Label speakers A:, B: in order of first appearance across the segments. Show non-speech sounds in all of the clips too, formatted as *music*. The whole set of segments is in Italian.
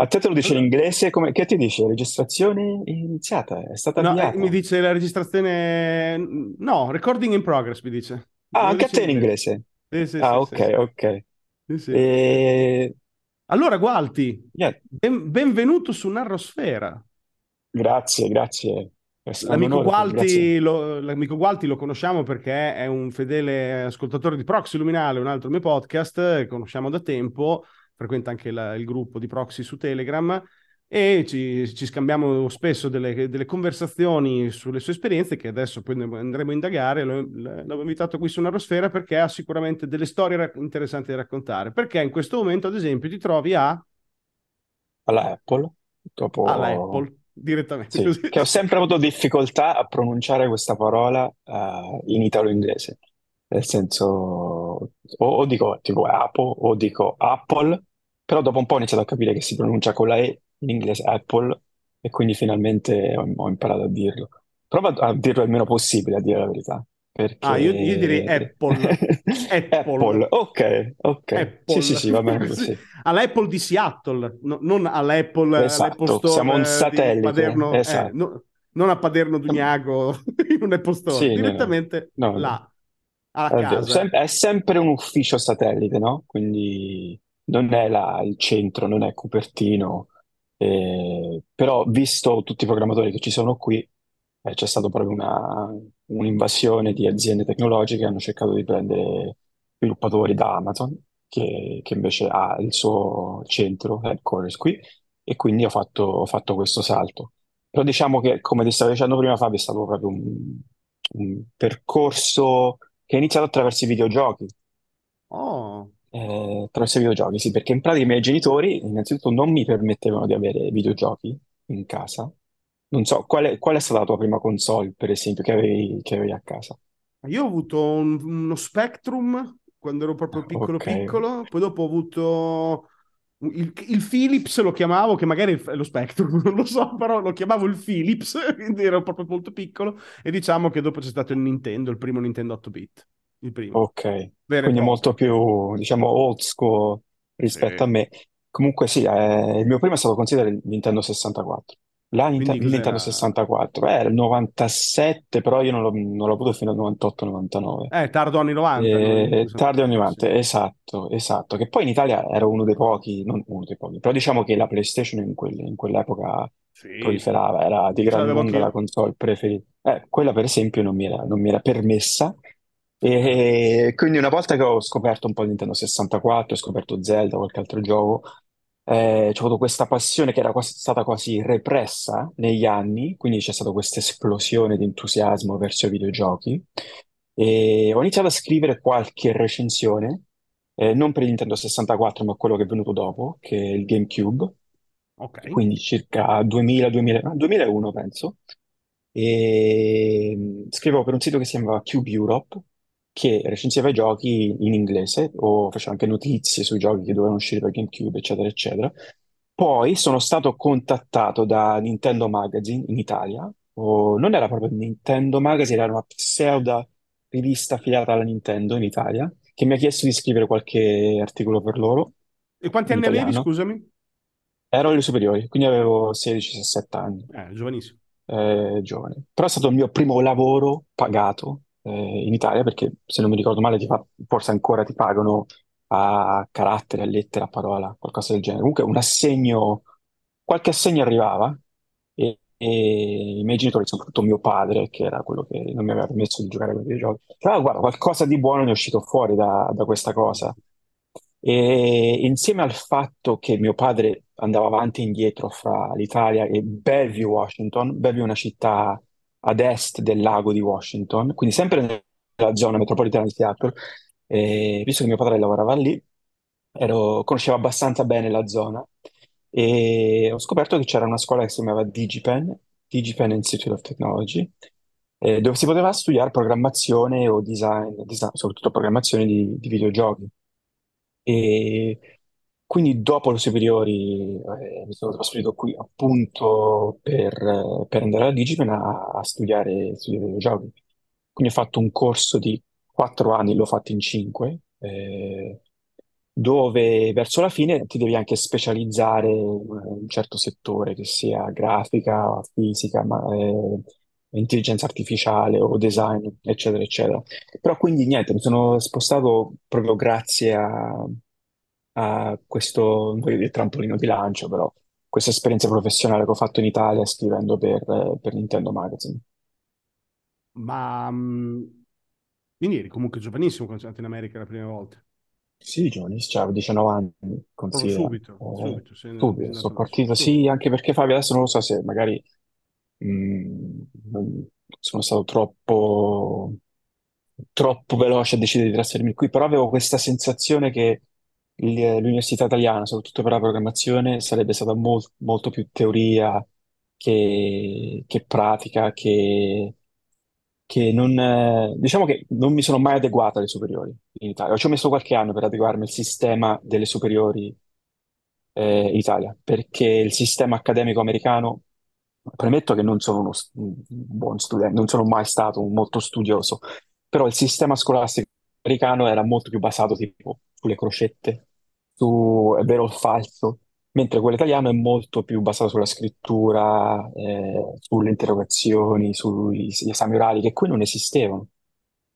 A: A te te lo dice in
B: Allora,
A: inglese, come, che ti dice? Registrazione iniziata, è stata
B: no, eh, mi dice la registrazione... No, recording in progress, mi dice.
A: Ah, anche a te
B: in
A: in
B: inglese. Sì, sì,
A: Ah,
B: sì,
A: ok, ok. E...
B: Allora, Gualti,
A: yeah,
B: ben- benvenuto su Narrosfera.
A: grazie, grazie.
B: L'amico. Gualti, lo, l'amico Gualti lo conosciamo perché è un fedele ascoltatore di Proxy Luminale, un altro mio podcast, conosciamo da tempo, frequenta anche la- il gruppo di Proxy su Telegram e ci, ci scambiamo spesso delle, delle conversazioni sulle sue esperienze che adesso poi andremo a indagare. L'avevo invitato qui su Narrosfera perché ha sicuramente delle storie rac- interessanti da raccontare. Perché in questo momento, ad esempio, ti trovi a,
A: Alla Apple,
B: alla
A: dopo...
B: Apple direttamente.
A: Sì, che ho sempre avuto difficoltà a pronunciare questa parola eh, in italo-inglese. Nel senso, o, o dico tipo Apple o dico Apple, però dopo un po' ho iniziato a capire che si pronuncia con la E in inglese Apple e quindi finalmente ho, ho imparato a dirlo. Prova a dirlo il meno possibile, a dire la verità,
B: Ah, io, io direi
A: perché *laughs*
B: Apple.
A: Apple,
B: Apple.
A: ok, ok. Sì, sì,
B: Apple.
A: sì, va bene
B: Sì.
A: così. *laughs*
B: All'Apple di Seattle, no- non all'Apple, all'Apple
A: Esatto, siamo un
B: Store eh,
A: satellite,
B: Paderno, eh,
A: esatto.
B: no- non a Paderno Dugnago *laughs* in un Apple Store,
A: Sì,
B: direttamente
A: no,
B: là, a
A: È. Sem- è sempre un ufficio satellite, no? Quindi non è la- il centro, non è Cupertino, eh, però visto tutti i programmatori che ci sono qui, eh, c'è stata proprio una- un'invasione di aziende tecnologiche che hanno cercato di prendere sviluppatori da Amazon, che, che invece ha il suo centro, headquarters qui, e quindi ho fatto, ho fatto questo salto. Però diciamo che, come ti stavo dicendo prima, Fabio, è stato proprio un, un percorso che è iniziato attraverso i videogiochi.
B: Oh,
A: Eh, attraverso i videogiochi, sì, perché in pratica i miei genitori innanzitutto non mi permettevano di avere videogiochi in casa. Non so, qual è, qual è stata la tua prima console, per esempio, che avevi, che avevi a casa?
B: io ho avuto un- uno Spectrum quando ero proprio piccolo
A: Ok,
B: piccolo, poi dopo ho avuto il, il Philips, lo chiamavo, che magari è lo Spectrum, *laughs* non lo so, però lo chiamavo il Philips, *laughs* quindi ero proprio molto piccolo, e diciamo che dopo c'è stato il Nintendo, il primo Nintendo 8-bit, il primo,
A: ok.
B: vero
A: Quindi molto più, diciamo, old school
B: Sì.
A: rispetto a me. Comunque sì, eh, il mio primo è stato considerato il Nintendo 64. La il Nintendo
B: cos'era?
A: 64, eh, era il 97, però io non l'ho non l'ho avuto fino al 98-99.
B: Eh, tardo anni 90, noi
A: Eh, tardi anni 90,
B: 64, sì.
A: esatto, esatto, che poi in Italia era uno dei pochi, non uno dei pochi, però diciamo che la PlayStation in, quel- in quell'epoca
B: Sì,
A: proliferava, era di gran lunga la console preferita. Eh, quella per esempio non mi era, non mi era permessa e quindi una volta che ho scoperto un po' Nintendo 64, ho scoperto Zelda, qualche altro gioco, eh, c'ho avuto questa passione che era quasi- stata quasi repressa negli anni, quindi c'è stata questa esplosione di entusiasmo verso i videogiochi. E ho iniziato a scrivere qualche recensione, eh, non per il Nintendo 64, ma quello che è venuto dopo, che è il GameCube,
B: Ok.
A: quindi circa 2000, 2000, no, 2001 penso, e mh, scrivevo per un sito che si chiamava Cube Europe, che recensiva i giochi in inglese o faceva anche notizie sui giochi che dovevano uscire per GameCube, eccetera, eccetera. Poi sono stato contattato da Nintendo Magazine in Italia, o non era proprio Nintendo Magazine, era una pseudo rivista affiliata alla Nintendo in Italia, che mi ha chiesto di scrivere qualche articolo per loro
B: E quanti anni avevi,
A: italiano.
B: scusami?
A: Ero alle superiori, quindi avevo 16-17 anni
B: Eh, giovanissimo.
A: eh, giovane. Però è stato il mio primo lavoro pagato eh, in Italia, perché se non mi ricordo male, fa- forse ancora ti pagano a carattere, a lettera, a parola, qualcosa del genere. Comunque un assegno, qualche assegno arrivava e, e i miei genitori, soprattutto mio padre, che era quello che non mi aveva permesso di giocare con i videogiochi, però guarda, qualcosa di buono ne è uscito fuori da, da questa cosa. E insieme al fatto che mio padre andava avanti e indietro fra l'Italia e Bellevue, Washington, Bellevue è una città ad est del lago di Washington, quindi sempre nella zona metropolitana di Seattle, e visto che mio padre lavorava lì, ero- conoscevo abbastanza bene la zona e ho scoperto che c'era una scuola che si chiamava DigiPen, DigiPen Institute of Technology, eh, dove si poteva studiare programmazione o design, design- soprattutto programmazione di di videogiochi. E quindi dopo le superiori eh, mi sono trasferito qui appunto per, per andare alla Digipen a, a studiare, studiare videogiochi. Quindi ho fatto un corso di quattro anni, l'ho fatto in cinque, eh, dove verso la fine ti devi anche specializzare in un certo settore, che sia grafica, fisica, ma, eh, intelligenza artificiale o design, eccetera, eccetera. Però quindi niente, mi sono spostato proprio grazie a, a questo, voglio dire trampolino di lancio, però questa esperienza professionale che ho fatto in Italia scrivendo per, per Nintendo Magazine.
B: Ma mh, quindi eri comunque giovanissimo quando sei andato in America la prima volta?
A: Sì, giovanissimo, cioè, avevo 19 anni,
B: Proprio
A: considera.
B: subito,
A: Eh,
B: subito, sei, sei
A: subito, sono
B: andato
A: partito,
B: subito.
A: sì, anche perché Fabio adesso non lo so se magari mh, non- sono stato troppo, troppo veloce a decidere di trasferirmi qui, però avevo questa sensazione che il- l'università italiana, soprattutto per la programmazione, sarebbe stata mol- molto più teoria che, che pratica, che, che non, eh, diciamo che non mi sono mai adeguato alle superiori in Italia. Ci ho messo qualche anno per adeguarmi al sistema delle superiori eh, in Italia, perché il sistema accademico americano, premetto che non sono uno st- un buon studente, non sono mai stato molto studioso, però il sistema scolastico americano era molto più basato tipo sulle crocette, su è vero o falso, mentre quello italiano è molto più basato sulla scrittura, eh, sulle interrogazioni, sugli esami orali, che qui non esistevano.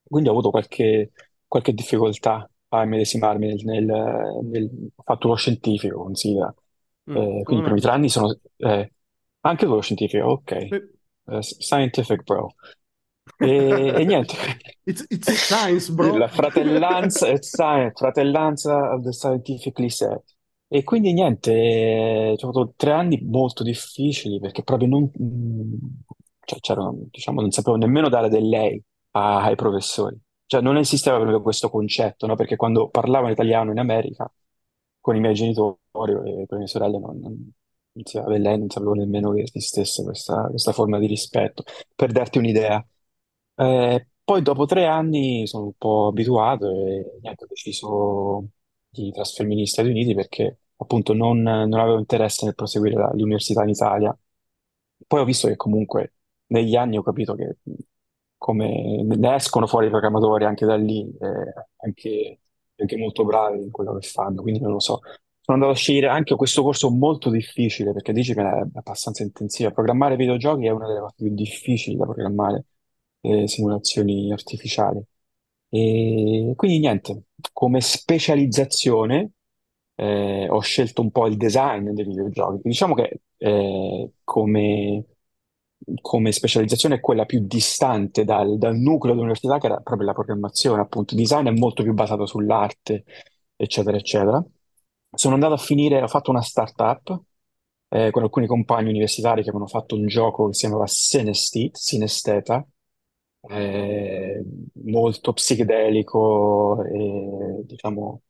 A: Quindi ho avuto qualche, qualche difficoltà a immedesimarmi nel, nel- nel- ho fatto lo scientifico, considera.
B: Mm,
A: Eh,
B: come
A: quindi i primi
B: me.
A: tre anni sono eh, anche lo scientifico, ok.
B: Sì.
A: Eh, scientific bro. E, e niente, *laughs*
B: It's, it's science, bro.
A: la fratellanza, science, fratellanza of the scientifically said. E quindi niente, ci ho avuto tre anni molto difficili perché proprio non, mm, cioè, diciamo, non sapevo nemmeno dare del lei a- ai professori. Cioè non esisteva proprio questo concetto, no? Perché quando parlavo in italiano in America con i miei genitori e con le mie sorelle non, non, non lei, non sapevo nemmeno che esistesse questa, questa forma di rispetto. Per darti un'idea. Eh, poi dopo tre anni sono un po' abituato e niente, ho deciso di trasferirmi negli Stati Uniti perché appunto non, non avevo interesse nel proseguire l'università in Italia. Poi ho visto che comunque negli anni ho capito che come ne escono fuori i programmatori anche da lì, eh, anche, anche molto bravi in quello che fanno, quindi non lo so. Sono andato a scegliere anche questo corso molto difficile perché dici che è abbastanza intensiva. Programmare videogiochi è una delle cose più difficili da programmare eh, simulazioni artificiali. E quindi niente, come specializzazione eh, ho scelto un po' il design dei videogiochi. Diciamo che eh, come, come specializzazione è quella più distante dal, dal nucleo dell'università, che era proprio la programmazione, appunto. Il design è molto più basato sull'arte, eccetera, eccetera. Sono andato a finire, ho fatto una startup eh, con alcuni compagni universitari che avevano fatto un gioco che si chiamava Synesthete, Sinesteta, eh, molto psichedelico e diciamo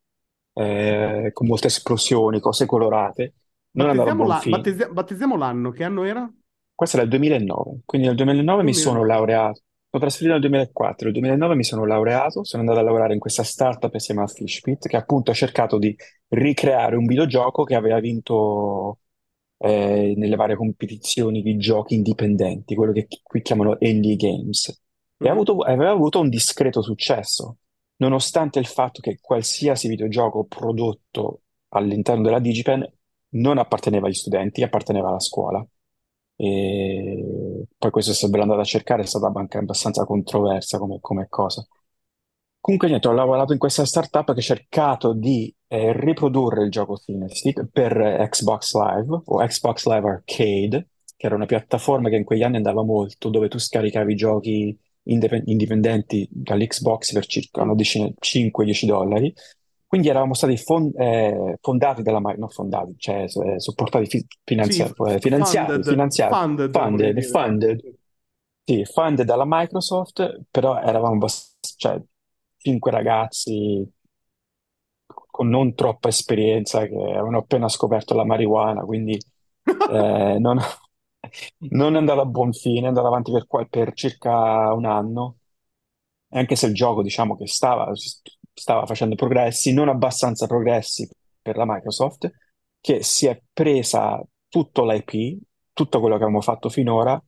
A: eh, con molte esplosioni, cose colorate. Non è andato a
B: Battezziamo
A: buon
B: la-
A: fine.
B: battezzi- battezziamo l'anno, che anno era?
A: Questo era il 2009, quindi nel 2009 mi sono
B: 2009.
A: laureato. Sono trasferito nel 2004, nel 2009 mi sono laureato, sono andato a lavorare in questa startup si chiama Fishpit, che appunto ha cercato di ricreare un videogioco che aveva vinto eh, nelle varie competizioni di giochi indipendenti, quello che qui chiamano indie games, e avuto- aveva avuto un discreto successo, nonostante il fatto che qualsiasi videogioco prodotto all'interno della DigiPen non apparteneva agli studenti, apparteneva alla scuola. E poi questo se ve lo andate a cercare è stata anche abbastanza controversa come, come cosa. Comunque niente, ho lavorato in questa startup che ha cercato di eh, riprodurre il gioco Synestic per eh, Xbox Live o Xbox Live Arcade, che era una piattaforma che in quegli anni andava molto, dove tu scaricavi giochi indip- indipendenti dall'Xbox per circa una decina, 5-10 dollari. Quindi eravamo stati fon- eh, fondati dalla Microsoft, non fondati, cioè eh, supportati fi-
B: Sì,
A: finanzia-
B: f-
A: eh, finanziari,
B: funded,
A: finanziari,
B: funded
A: funded, funded,
B: Sì.
A: sì, funded dalla Microsoft, però eravamo abbast- cioè, cinque ragazzi con non troppa esperienza che avevano appena scoperto la marijuana, quindi *laughs* eh, non, non è andato a buon fine, è andato avanti per, qua- per circa un anno, anche se il gioco diciamo che stava, stava facendo progressi, non abbastanza progressi per la Microsoft, che si è presa tutto l'IP, tutto quello che avevamo fatto finora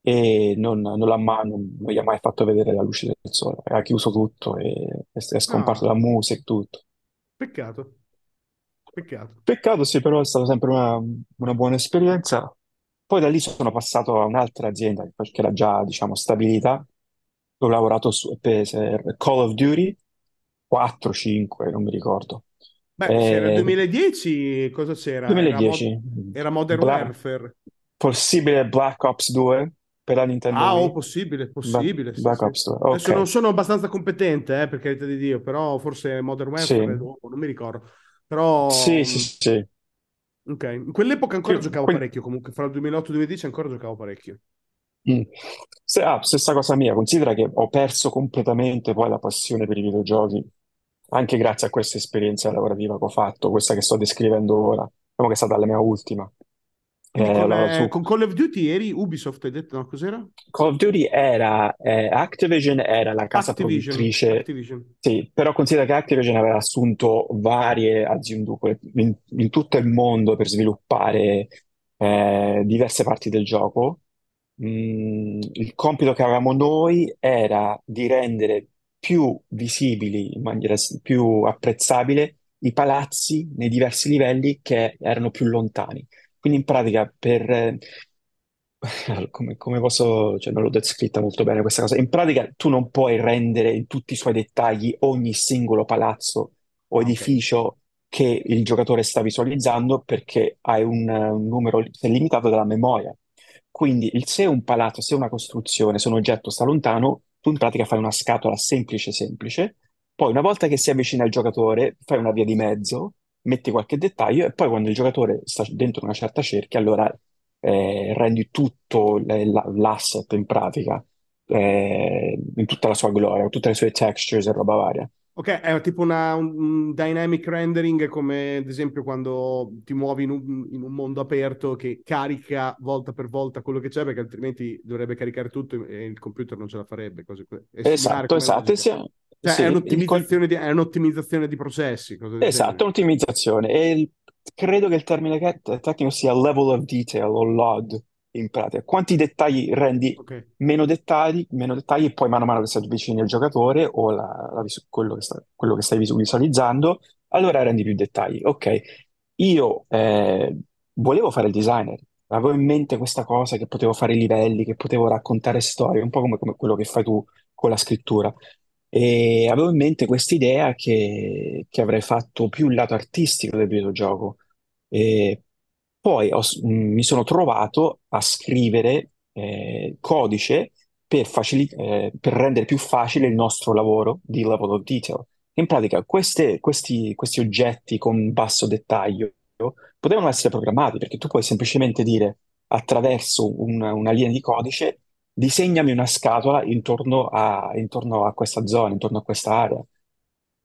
A: e non, non l'ha mai, non, non gli ha mai fatto vedere la luce del sole. Ha chiuso tutto e è, è scomparso
B: Ah,
A: la musica, tutto.
B: Peccato, peccato.
A: Peccato, sì, però è stata sempre una, una buona esperienza. Poi da lì sono passato a un'altra azienda perché era già, diciamo, stabilita. Ho lavorato su per Call of Duty 4, 5, non mi ricordo.
B: Beh, se era il
A: Eh,
B: 2010, cosa c'era? Era, Mod-
A: 2010,
B: era Modern
A: Bla-
B: Warfare.
A: possibile Black Ops 2 per la Nintendo
B: Ah, oh,
A: Wii.
B: possibile,
A: Bla-
B: possibile, sì,
A: Black
B: sì.
A: Ops 2,
B: Adesso non sono abbastanza competente, eh, per carità di Dio, però forse Modern Warfare
A: Sì,
B: dopo, non mi ricordo. Però,
A: sì, sì, sì.
B: Ok, in quell'epoca ancora
A: Qui-
B: giocavo
A: qui-
B: parecchio, comunque, fra il 2008 e il 2010 ancora giocavo parecchio.
A: mm. Se- ah, stessa cosa mia, considera che ho perso completamente poi la passione per i videogiochi, anche grazie a questa esperienza lavorativa che ho fatto, questa che sto descrivendo ora, diciamo che è stata la mia ultima. Eh,
B: con, eh,
A: su
B: con Call of Duty eri Ubisoft, hai detto, no? Cos'era?
A: Call of Duty era, eh, Activision era la casa
B: Activision,
A: produttrice,
B: Activision.
A: sì, però considera che Activision aveva assunto varie aziende in, in tutto il mondo per sviluppare eh, diverse parti del gioco. Mm, il compito che avevamo noi era di rendere più visibili, in maniera più apprezzabile, i palazzi nei diversi livelli che erano più lontani. Quindi in pratica per... eh, *laughs* come, come posso... Cioè non l'ho descritta molto bene questa cosa. In pratica tu non puoi rendere in tutti i suoi dettagli ogni singolo palazzo o
B: Ah, ok.
A: edificio che il giocatore sta visualizzando perché hai un, un numero limitato dalla memoria. Quindi il- se un palazzo, se una costruzione, se un oggetto sta lontano, tu in pratica fai una scatola semplice semplice, poi una volta che si avvicina al giocatore fai una via di mezzo, metti qualche dettaglio e poi quando il giocatore sta dentro una certa cerchia, allora eh, rendi tutto l'asset in pratica, eh, in tutta la sua gloria, tutte le sue textures e roba varia.
B: Ok, è tipo una, un, dynamic rendering come ad esempio quando ti muovi in un, in un mondo aperto che carica volta per volta quello che c'è perché altrimenti dovrebbe caricare tutto e il computer non ce la farebbe. Cose,
A: Esatto, esatto. sia-
B: Cioè
A: sì,
B: è
A: il
B: un'ottimizzazione di, è un'ottimizzazione di processi,
A: esatto, un'ottimizzazione. E il- credo che il termine che- tecnico sia level of detail o LOD in pratica. Quanti dettagli rendi
B: Ok.
A: meno dettagli, meno dettagli, e poi mano a mano che si avvicini al giocatore o la- la visu- quello che sta- quello che stai visu- visualizzando, allora rendi più dettagli. Ok, io eh, volevo fare il designer, avevo in mente questa cosa che potevo fare i livelli, che potevo raccontare storie, un po' come, come quello che fai tu con la scrittura. E avevo in mente quest'idea che, che avrei fatto più il lato artistico del videogioco. E poi ho mh, mi sono trovato a scrivere eh, codice per, eh, per rendere più facile il nostro lavoro di level of detail. In pratica, queste- questi, questi oggetti con basso dettaglio potevano essere programmati perché tu puoi semplicemente dire attraverso un- una linea di codice disegnami una scatola intorno a, intorno a questa zona, intorno a questa area.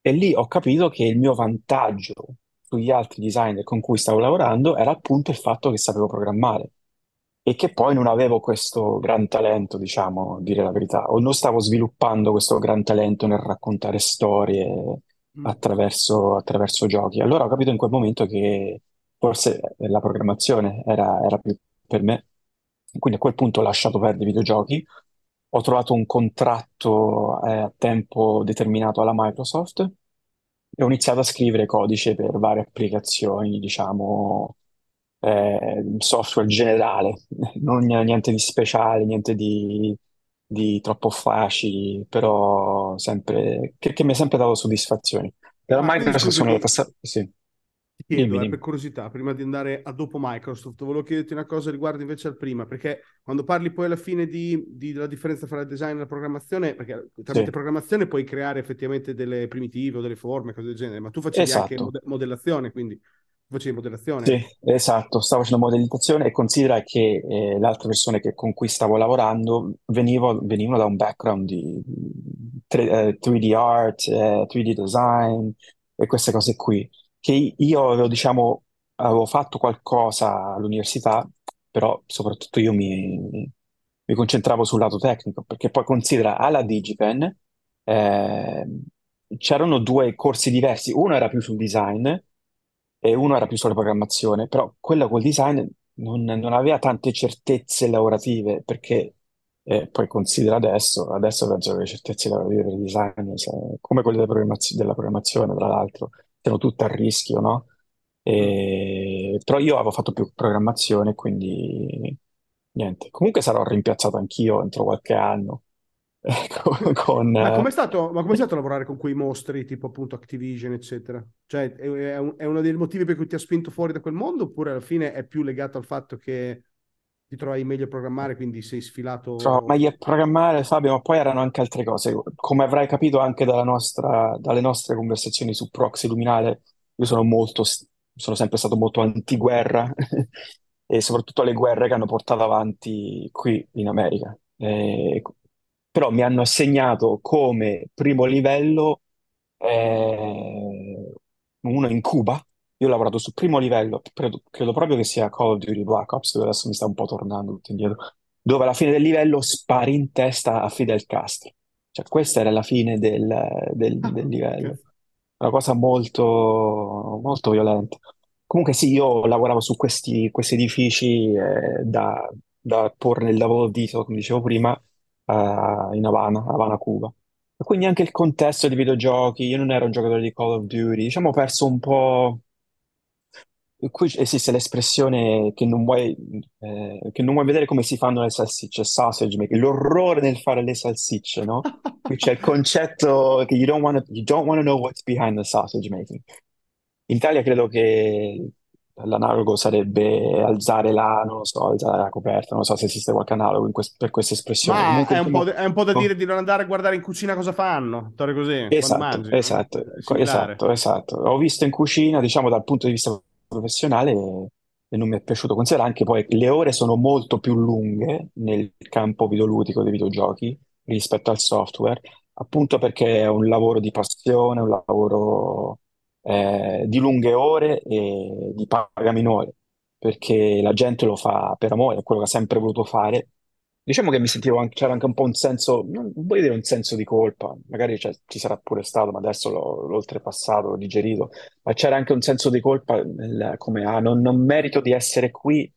A: E lì ho capito che il mio vantaggio sugli altri designer con cui stavo lavorando era appunto il fatto che sapevo programmare e che poi non avevo questo gran talento, diciamo, dire la verità, o non stavo sviluppando questo gran talento nel raccontare storie
B: Mm.
A: attraverso, attraverso giochi. Allora ho capito in quel momento che forse la programmazione era, era più per me. Quindi a quel punto ho lasciato perdere i videogiochi, ho trovato un contratto eh, a tempo determinato alla Microsoft e ho iniziato a scrivere codice per varie applicazioni, diciamo, eh, software generale, *laughs* non niente di speciale, niente di, di troppo flashy, però sempre, che, che mi ha sempre dato soddisfazioni. Per la
B: Ma quindi
A: Microsoft sono
B: scusami,
A: passato, sì,
B: Ti chiedo, eh, per curiosità, prima di andare a dopo Microsoft, volevo chiederti una cosa riguardo invece al prima, perché quando parli poi alla fine di, di- della differenza tra il design e la programmazione, perché tramite
A: Sì,
B: programmazione puoi creare effettivamente delle primitive o delle forme, cose del genere, ma tu facevi anche
A: esatto.
B: mode- modellazione, quindi facevi modellazione?
A: Sì, esatto, stavo facendo modellizzazione e considera che eh, le altre persone che- con cui stavo lavorando venivo- venivano da un background di tre- eh, 3D art, eh, 3D design e queste cose qui, che io avevo, diciamo, avevo fatto qualcosa all'università, però soprattutto io mi, mi concentravo sul lato tecnico, perché poi considera alla Digipen eh, c'erano due corsi diversi, uno era più sul design e uno era più sulla programmazione, però quello col design non, non aveva tante certezze lavorative, perché eh, poi considera adesso, adesso penso che le certezze lavorative per il design, se- come quelle della programmazio- della programmazione, tra l'altro, siano tutte a rischio, no?
B: Mm.
A: E- Però io avevo fatto più programmazione, quindi niente. Comunque sarò rimpiazzato anch'io entro qualche anno *laughs* con, con,
B: Ma com'è
A: eh,
B: stato, ma com'è stato lavorare con quei mostri tipo appunto Activision, eccetera? Cioè, è, è un- è uno dei motivi per cui ti ha spinto fuori da quel mondo, oppure alla fine è più legato al fatto che ti trovavi meglio a programmare, quindi sei
A: Trovo
B: sfilato...
A: meglio a programmare, Fabio, ma poi erano anche altre cose. Come avrai capito anche nostra- dalle nostre conversazioni su Proxy Luminale, io sono molto, sono sempre stato molto antiguerra *laughs* e soprattutto alle guerre che hanno portato avanti qui in America. Eh, però mi hanno assegnato come primo livello eh, uno in Cuba. Io ho lavorato sul primo livello, credo, credo proprio che sia Call of Duty Black Ops, dove adesso mi sta un po' tornando tutto indietro dove alla fine del livello spari in testa a Fidel Castro. Cioè, questa era la fine del, del-
B: Ah,
A: del livello. Una cosa molto, molto violenta. Comunque sì, io lavoravo su questi, questi edifici eh, da, da porre nel lavoro dito, come dicevo prima, eh, in Havana, Havana, Cuba. E quindi anche il contesto dei videogiochi, io non ero un giocatore di Call of Duty, diciamo ho perso un po'... Qui esiste l'espressione che non vuoi, eh, che non vuoi vedere come si fanno le salsicce, sausage making, l'orrore nel fare le salsicce, no? Qui c'è il concetto che you don't don't wanna know what's behind the sausage making. In Italia credo che l'analogo sarebbe alzare la, non lo so, alzare la coperta, non so se esiste qualche analogo quest- per questa espressione.
B: Ma
A: Comunque,
B: è un po', de- è un po' da dire di non andare a guardare in cucina cosa fanno, storia così,
A: Esatto,
B: mangi,
A: esatto, esatto, esatto. Ho visto in cucina, diciamo dal punto di vista professionale, e non mi è piaciuto. Considerare anche poi che le ore sono molto più lunghe nel campo videoludico dei videogiochi rispetto al software, appunto perché è un lavoro di passione, un lavoro eh, di lunghe ore e di paga minore, perché la gente lo fa per amore, è quello che ha sempre voluto fare Diciamo che mi sentivo anche, c'era anche un po' un senso, non voglio dire un senso di colpa, magari c'è- ci sarà pure stato, ma adesso l'ho l'ho oltrepassato, l'ho digerito, ma c'era anche un senso di colpa nel- come, ah, non, non merito di essere qui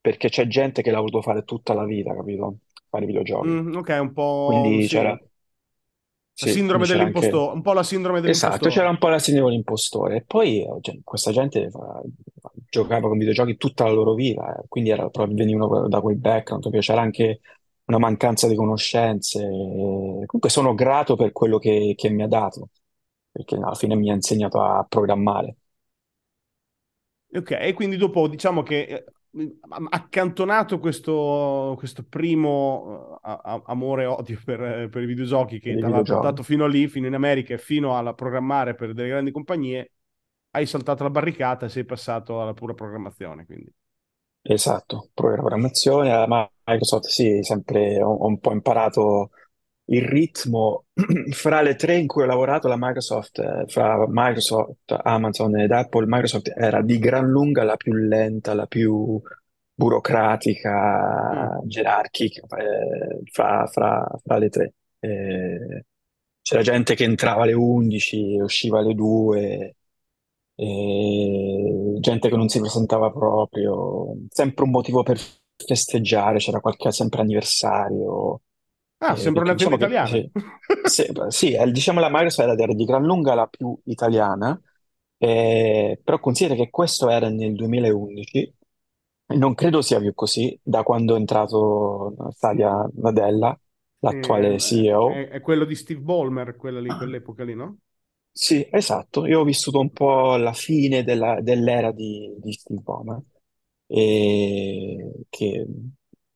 A: perché c'è gente che l'ha voluto fare tutta la vita, capito? Fare videogiochi.
B: Mm, ok, un po'
A: Quindi
B: sì,
A: c'era,
B: la
A: sì, quindi
B: sindrome
A: c'era anche,
B: dell'impostore, un po' la sindrome
A: esatto, c'era
B: dell'impostore.
A: un po' la sindrome dell'impostore. E poi eh, cioè, questa gente fa- giocava con videogiochi tutta la loro vita, eh, quindi era, proprio- venivano da quel background? C'era anche una mancanza di conoscenze. e Comunque sono grato per quello che, che mi ha dato, perché alla fine mi ha insegnato a programmare.
B: Ok, e quindi dopo diciamo che eh, accantonato questo, questo primo eh, a- a- amore e odio per, eh, per i videogiochi che ti aveva portato fino lì, fino in America e fino a programmare per delle grandi compagnie, hai saltato la barricata e sei passato alla pura programmazione, quindi.
A: Esatto, programmazione, alla Microsoft sì, sempre ho, ho un po' imparato il ritmo *clears throat* fra le tre in cui ho lavorato, la Microsoft, eh, fra Microsoft, Amazon ed Apple, Microsoft era di gran lunga la più lenta, la più
B: Mm.
A: burocratica, gerarchica, eh, fra, fra- fra le tre. Eh, c'era gente che entrava alle 11 e usciva alle 2, e gente che non si presentava proprio, sempre un motivo per festeggiare, c'era qualche sempre anniversario,
B: Ah, sembra un'azienda
A: diciamo che
B: italiana.
A: sì, sì, sì, diciamo la Microsoft era di gran lunga la più italiana, eh, però considera che questo era nel 2011, e non credo sia più così da quando è entrato Satya Nadella, l'attuale CEO.
B: è- è quello di Steve Ballmer, quella lì, quell'epoca lì, no?
A: Sì, esatto, io ho vissuto un po' la fine della- dell'era di, di Steve Ballmer e che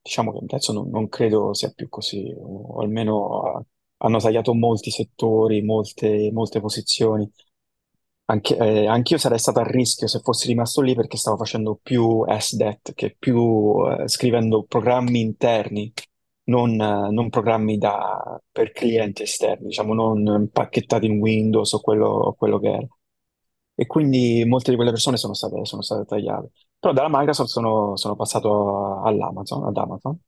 A: diciamo che adesso non, non credo sia più così, o almeno hanno tagliato molti settori, molte, molte posizioni. Anche, eh, anch'io sarei stato a rischio se fossi rimasto lì perché stavo facendo più SDET che più eh, scrivendo programmi interni, non, non programmi da- per clienti esterni, diciamo, non impacchettati in Windows o quello, o quello che era. E quindi molte di quelle persone sono state, sono state tagliate. Però dalla Microsoft sono, sono passato all'Amazon, ad Amazon,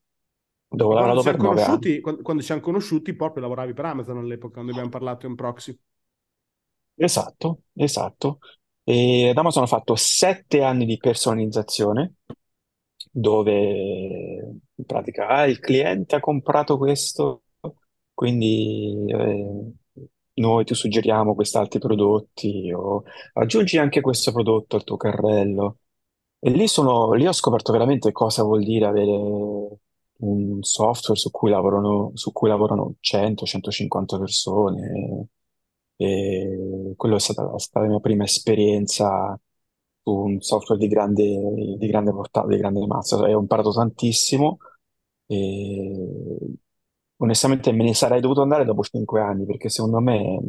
A: dove ho
B: quando ci
A: lavorato
B: siamo
A: per nove anni.
B: conosciuti, quando, quando ci siamo conosciuti, proprio lavoravi per Amazon all'epoca, quando abbiamo parlato in proxy.
A: Esatto, esatto. E ad Amazon ho fatto sette anni di personalizzazione, dove in pratica ah, il cliente ha comprato questo, quindi eh, noi ti suggeriamo questi altri prodotti o aggiungi anche questo prodotto al tuo carrello. E lì, sono, lì ho scoperto veramente cosa vuol dire avere un software su cui lavorano, su cui lavorano 100-150 persone. E quello è stata, è stata la mia prima esperienza un software di grande, di grande portata, di grande massa. E ho imparato tantissimo e onestamente me ne sarei dovuto andare dopo cinque anni perché secondo me,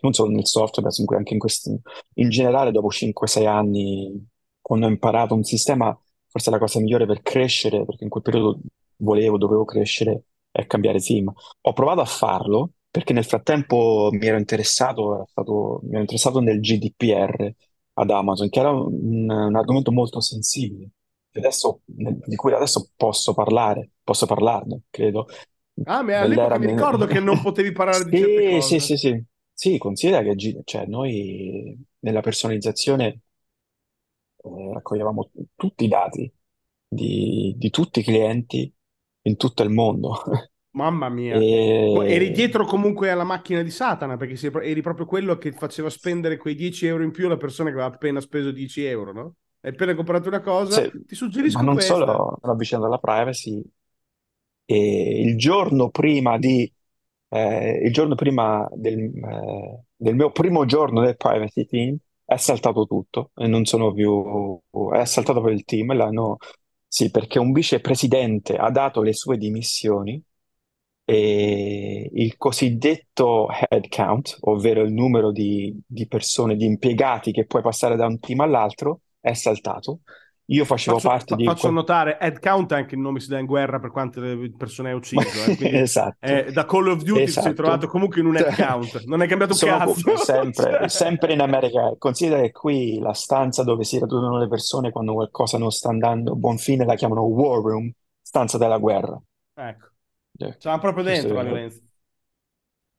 A: non solo nel software, ma anche in, questi, in generale, dopo 5-6 anni, quando ho imparato un sistema, forse la cosa migliore per crescere, perché in quel periodo volevo, dovevo crescere, è cambiare team. Ho provato a farlo perché nel frattempo mi ero interessato, stato, mi ero interessato nel GDPR ad Amazon, che era un, un argomento molto sensibile, adesso, di cui adesso posso parlare, posso parlarne, credo.
B: Ah, ma all'epoca mi ricordo che non potevi parlare di *laughs* certe
A: Sì,
B: cose.
A: sì, sì, sì. Sì, considera che cioè, noi nella personalizzazione eh, raccoglievamo tutti i dati di, di tutti i clienti in tutto il mondo. *laughs*
B: Mamma mia. Co- Eri
A: E
B: dietro comunque alla macchina di Satana, perché eri proprio quello che faceva spendere quei 10 euro in più alla persona che aveva appena speso 10 euro, no? Hai appena comprato una cosa,
A: se-
B: ti
A: ma
B: suggerisco
A: non
B: questa.
A: solo la vicenda della privacy, e il giorno prima di, eh, il giorno prima del, eh, del mio primo giorno del privacy team è saltato tutto e non sono più, è saltato per il team, l'hanno, sì, perché un vicepresidente ha dato le sue dimissioni e il cosiddetto head count, ovvero il numero di, di persone, di impiegati che puoi passare da un team all'altro, è saltato. Io facevo
B: Faccio,
A: parte
B: fa-
A: di
B: faccio notare, head count è anche il nome si dà in guerra per quante persone hai ucciso, eh, *laughs*
A: Esatto,
B: eh, da Call of Duty ti sei trovato
A: esatto.
B: comunque in un head *laughs* count, non hai cambiato
A: Sono
B: cazzo.
A: sempre, *laughs*
B: Cioè,
A: sempre in America. Considera che qui la stanza dove si radunano le persone quando qualcosa non sta andando a buon fine la chiamano war room, stanza della guerra.
B: Ecco,
A: Eh,
B: c'era proprio dentro la violenza.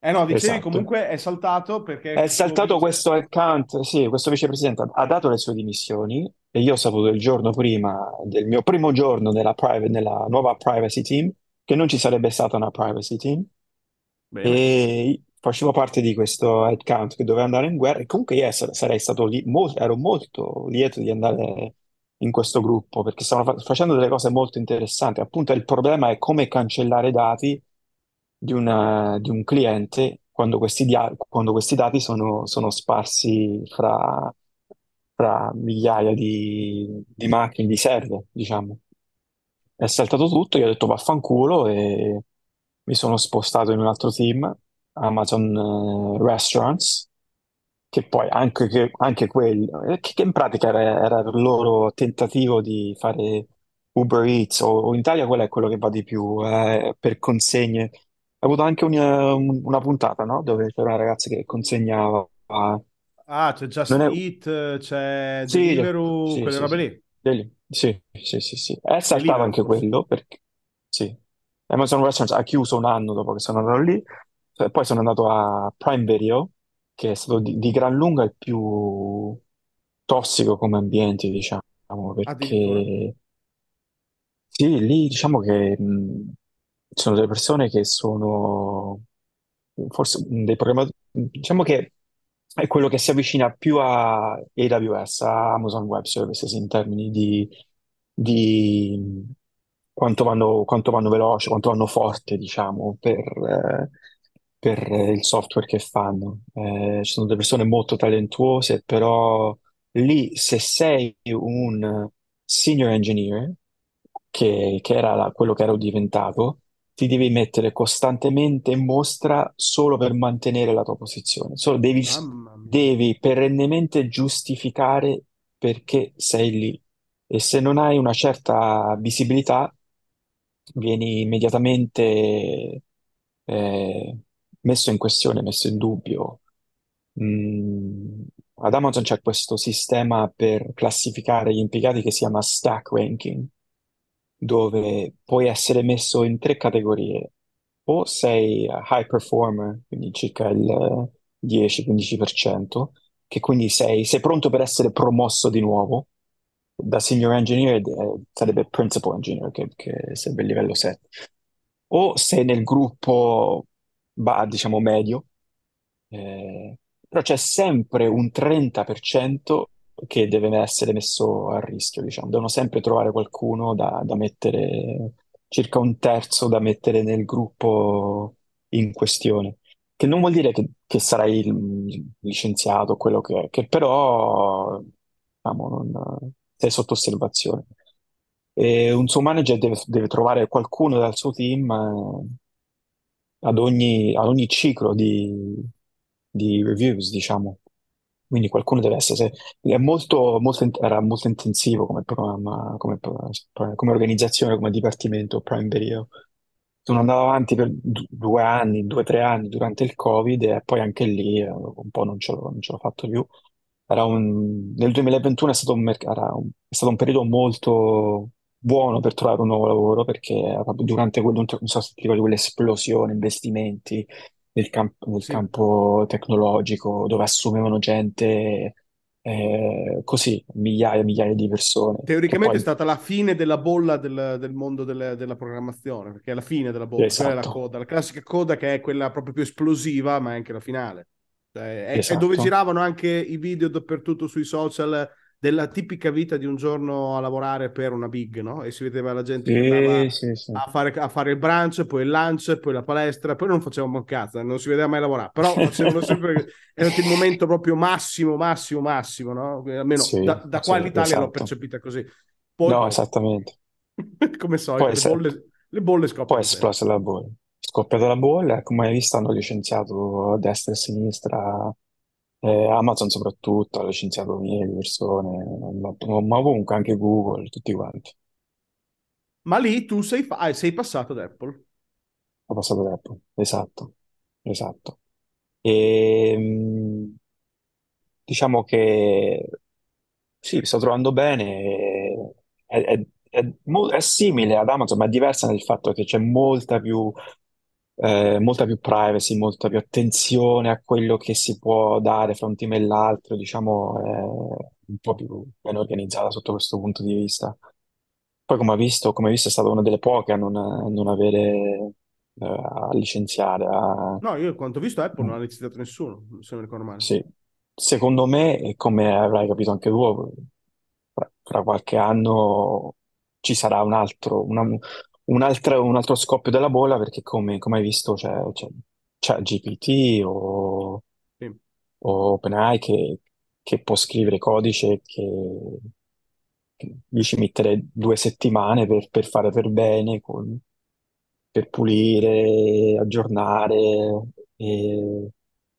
B: Eh no, dicevi
A: Esatto.
B: comunque è saltato perché
A: È saltato
B: vice...
A: questo account, sì, questo vicepresidente ha dato le sue dimissioni e io ho saputo il giorno prima del mio primo giorno nella, priva- nella nuova privacy team che non ci sarebbe stata una privacy team
B: Bene.
A: e facevo parte di questo account che doveva andare in guerra e comunque io sar- sarei stato lì, mol- ero molto lieto di andare in questo gruppo perché stavano fa- facendo delle cose molto interessanti. Appunto, il problema è come cancellare dati di, una- di un cliente quando questi, quando questi dati sono, sono sparsi fra, fra migliaia di, di macchine, di server, diciamo. È saltato tutto, io ho detto vaffanculo e mi sono spostato in un altro team, Amazon eh, Restaurants, che poi anche, che- anche quello, eh, che, che in pratica era, era il loro tentativo di fare Uber Eats, o, o in Italia quello è quello che va di più, eh, per consegne. Ha avuto anche un- un- una puntata, no? Dove c'era una ragazza che consegnava.
B: Ah, c'è
A: Non
B: Just
A: è...
B: Eat, c'è
A: Sì,
B: Deliveroo,
A: sì,
B: quelle
A: sì,
B: robe lì.
A: Deli- sì, sì, sì, sì. È saltato
B: Deliveroo
A: anche
B: forse.
A: quello perché sì. Amazon Restaurants ha chiuso un anno dopo che sono andato lì, Cioè, poi sono andato a Prime Video, che è stato di, di gran lunga il più tossico come ambiente, diciamo,
B: Addirittura.
A: perché sì, lì diciamo che mh, ci sono delle persone che sono forse dei programmatori, diciamo che è quello che si avvicina più a AWS, a Amazon Web Services in termini di, di quanto vanno, quanto vanno veloci, quanto vanno forte, diciamo, per, eh, per il software che fanno. Eh, ci sono delle persone molto talentuose, però lì se sei un senior engineer, che, che era la- quello che ero diventato, ti devi mettere costantemente in mostra solo per mantenere la tua posizione. Solo devi, devi perennemente giustificare perché sei lì. E se non hai una certa visibilità, vieni immediatamente eh, messo in questione, messo in dubbio. Mm, ad Amazon c'è questo sistema per classificare gli impiegati che si chiama stack ranking, dove puoi essere messo in tre categorie. O sei high performer, quindi circa il 10-15%, che quindi sei, sei pronto per essere promosso di nuovo. Da senior engineer eh, sarebbe principal engineer, che, che sarebbe il livello 7. O sei nel gruppo, diciamo, medio, Eh, però c'è sempre un 30% che deve essere messo a rischio, diciamo. Devono sempre trovare qualcuno da, da mettere, circa un terzo da mettere nel gruppo in questione. Che non vuol dire che, che sarai licenziato, quello che è, che però diciamo, non, sei sotto osservazione. E un suo manager deve, deve trovare qualcuno dal suo team eh, ad ogni, ad ogni ciclo di, di reviews, diciamo. Quindi qualcuno deve essere, è molto, molto, era molto intensivo come programma, come, come organizzazione, come dipartimento Prime Video. Sono andato avanti per due anni, due o tre anni durante il Covid e poi anche lì eh, un po' non ce l'ho, fatto più. Era un, nel 2021 è stato un, era un, è stato un periodo molto buono per trovare un nuovo lavoro perché durante quel, non so se ti ricordi quell'esplosione, investimenti, nel, camp- nel
B: Sì.
A: campo tecnologico dove assumevano gente eh, così, migliaia e migliaia di persone,
B: Teoricamente è
A: poi,
B: stata la fine della bolla del, del mondo delle- della programmazione, perché è la fine della bolla, quella è la
A: esatto,
B: coda, la classica coda che è quella proprio più esplosiva, ma è anche la finale. Cioè, è, è dove
A: esatto.
B: giravano anche i video dappertutto sui social della tipica vita di un giorno a lavorare per una big, no? E si vedeva la gente che andava
A: Sì, sì, sì.
B: a fare, a fare il brunch, poi il lunch, poi la palestra, poi non facevamo un cazzo, non si vedeva mai lavorare, però *laughs* sempre, era il momento proprio massimo, massimo, massimo, no? Almeno
A: Sì,
B: da, da
A: sì,
B: qua in Italia l'ho
A: esatto.
B: percepita così. Poi,
A: No, esattamente. *laughs*
B: come
A: Poi,
B: solito, le
A: se-
B: bolle, le bolle
A: poi è
B: scoppiano
A: esplosa la bolla. Scoppiata la bolla, come hai visto hanno licenziato a destra e a sinistra, eh, Amazon soprattutto, ha licenziato migliaia di persone, ma, ma ovunque, anche Google, tutti quanti.
B: Ma lì tu sei, fa- ah, sei passato ad Apple.
A: Ho passato tempo, esatto, esatto. E, mh, diciamo che sì, mi sto trovando bene, è, è- è mo- è simile ad Amazon, ma è diversa nel fatto che c'è molta più, eh, molta più privacy, molta più attenzione a quello che si può dare fra un team e l'altro, diciamo, è un po' più ben organizzata sotto questo punto di vista. Poi, come hai visto, come hai visto, è stata una delle poche a non, a non avere, eh, a licenziare, a-
B: No, io quanto ho visto Apple non ha licenziato nessuno, se non ricordo male.
A: Sì, secondo me, e come avrai capito anche tu, fra, fra qualche anno ci sarà un altro, una- un altro, un altro scoppio della bolla perché come, come hai visto c'è c'è- c'è GPT o,
B: Sì.
A: o OpenAI che, che può scrivere codice che, che gli ci mettere due settimane per, per fare per bene, con- per pulire, aggiornare e,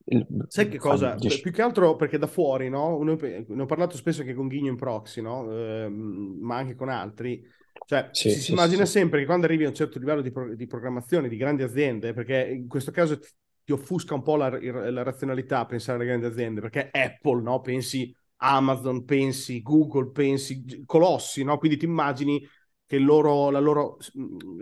A: e
B: Sai che cosa? P- più che altro perché da fuori, no? Uno- ne ho parlato spesso anche con Ghigno in proxy, no? Ehm, ma anche con altri. Cioè,
A: sì,
B: si
A: sì,
B: immagina
A: sì.
B: sempre che quando arrivi a un certo livello di, pro- di programmazione di grandi aziende, perché in questo caso ti ti offusca un po' la, la razionalità pensare alle grandi aziende, perché Apple, no? Pensi Amazon, pensi Google, pensi colossi, no? Quindi ti immagini che il loro, la loro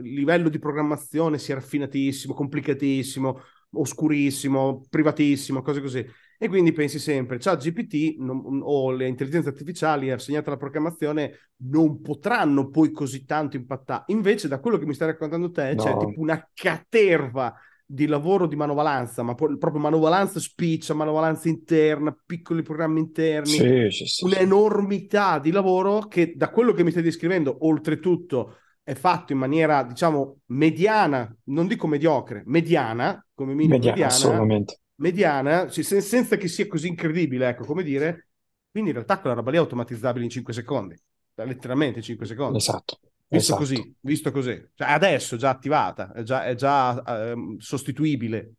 B: livello di programmazione sia raffinatissimo, complicatissimo, oscurissimo, privatissimo, cose così. E quindi pensi sempre, chat GPT non, o le intelligenze artificiali assegnate alla programmazione non potranno poi così tanto impattare. Invece, da quello che mi stai raccontando te, c'è
A: No,
B: tipo una caterva di lavoro di manovalanza, ma proprio manovalanza speech, manovalanza interna, piccoli programmi interni,
A: sì, sì, sì,
B: un'enormità di lavoro che da quello che mi stai descrivendo, oltretutto è fatto in maniera, diciamo, mediana, non dico mediocre, mediana, come minimo
A: Mediano,
B: mediana,
A: assolutamente.
B: Mediana, sì, sen- senza che sia così incredibile, ecco, come dire, quindi in realtà quella roba lì è automatizzabile in 5 secondi, cioè, letteralmente 5 secondi.
A: Esatto,
B: Visto
A: esatto,
B: così, visto così. Cioè, adesso è già attivata, è già, è già ehm, sostituibile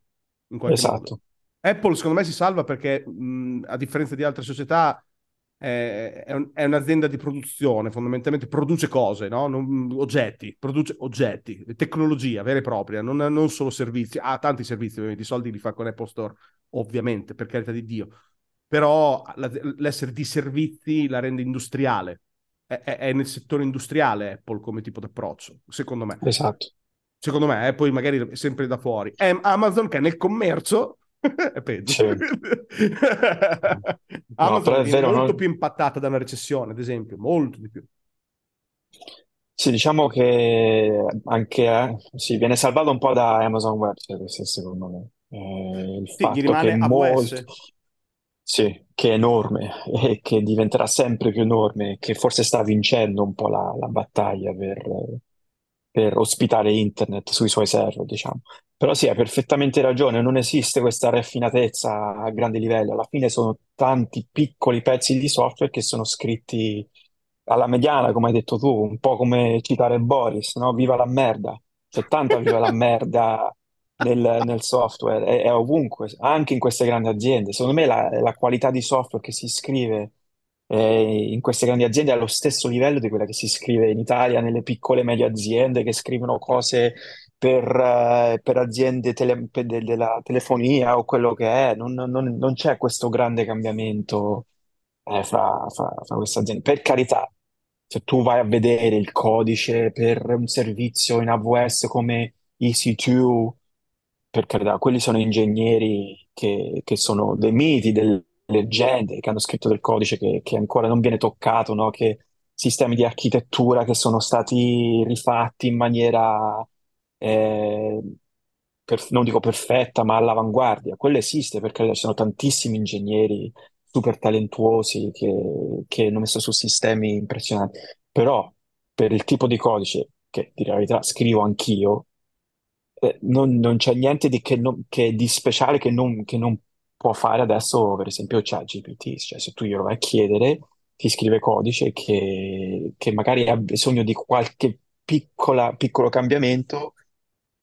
B: in qualche modo.
A: esatto,
B: Apple secondo me si salva perché mh, a differenza di altre società è, è un- è un'azienda di produzione, fondamentalmente produce cose, no? Non- oggetti, produce oggetti, tecnologia vera e propria, non, non solo servizi. Ha tanti servizi, ovviamente, i soldi li fa con Apple Store, ovviamente, per carità di Dio. Però la- l'essere di servizi la rende industriale. È, è- nel settore industriale Apple come tipo di approccio, secondo me.
A: esatto.
B: Secondo me, eh, poi magari sempre da fuori. È Amazon che è nel commercio *laughs* è peggio.
A: Sì. *laughs* No,
B: Amazon
A: però è vero,
B: molto
A: no?
B: più impattata da una recessione, ad esempio, molto di più.
A: Sì, diciamo che anche, eh, sì, viene salvato un po' da Amazon Web Services, secondo me. Eh, il
B: Sì,
A: fatto che molto, sì, che è enorme *laughs* e che diventerà sempre più enorme, che forse sta vincendo un po' la, la battaglia per, per ospitare internet sui suoi server, diciamo. Però sì, hai perfettamente ragione, non esiste questa raffinatezza a grandi livelli, alla fine sono tanti piccoli pezzi di software che sono scritti alla mediana, come hai detto tu, un po' come citare Boris, no? Viva la merda. C'è tanta viva la merda nel, nel software, è, è ovunque, anche in queste grandi aziende. Secondo me la, la qualità di software che si scrive eh, in queste grandi aziende allo stesso livello di quella che si scrive in Italia nelle piccole e medie aziende che scrivono cose per, eh, per aziende tele- per de- della telefonia o quello che è. Non, non- non c'è questo grande cambiamento eh, fra, fra- fra queste aziende. Per carità, se tu vai a vedere il codice per un servizio in AWS come EC2, per carità, quelli sono ingegneri che, che sono dei miti, delle leggende, che hanno scritto del codice che, che ancora non viene toccato, no? Che sistemi di architettura che sono stati rifatti in maniera, eh, per- non dico perfetta, ma all'avanguardia. Quello esiste perché ci sono tantissimi ingegneri super talentuosi che, che hanno messo su sistemi impressionanti. Però per il tipo di codice che, di verità, scrivo anch'io, eh, non, non c'è niente di, che non- che di speciale che non, che non può fare adesso, per esempio, ChatGPT. Cioè, se tu glielo vai a chiedere, ti scrive codice che, che magari ha bisogno di qualche piccola- piccolo cambiamento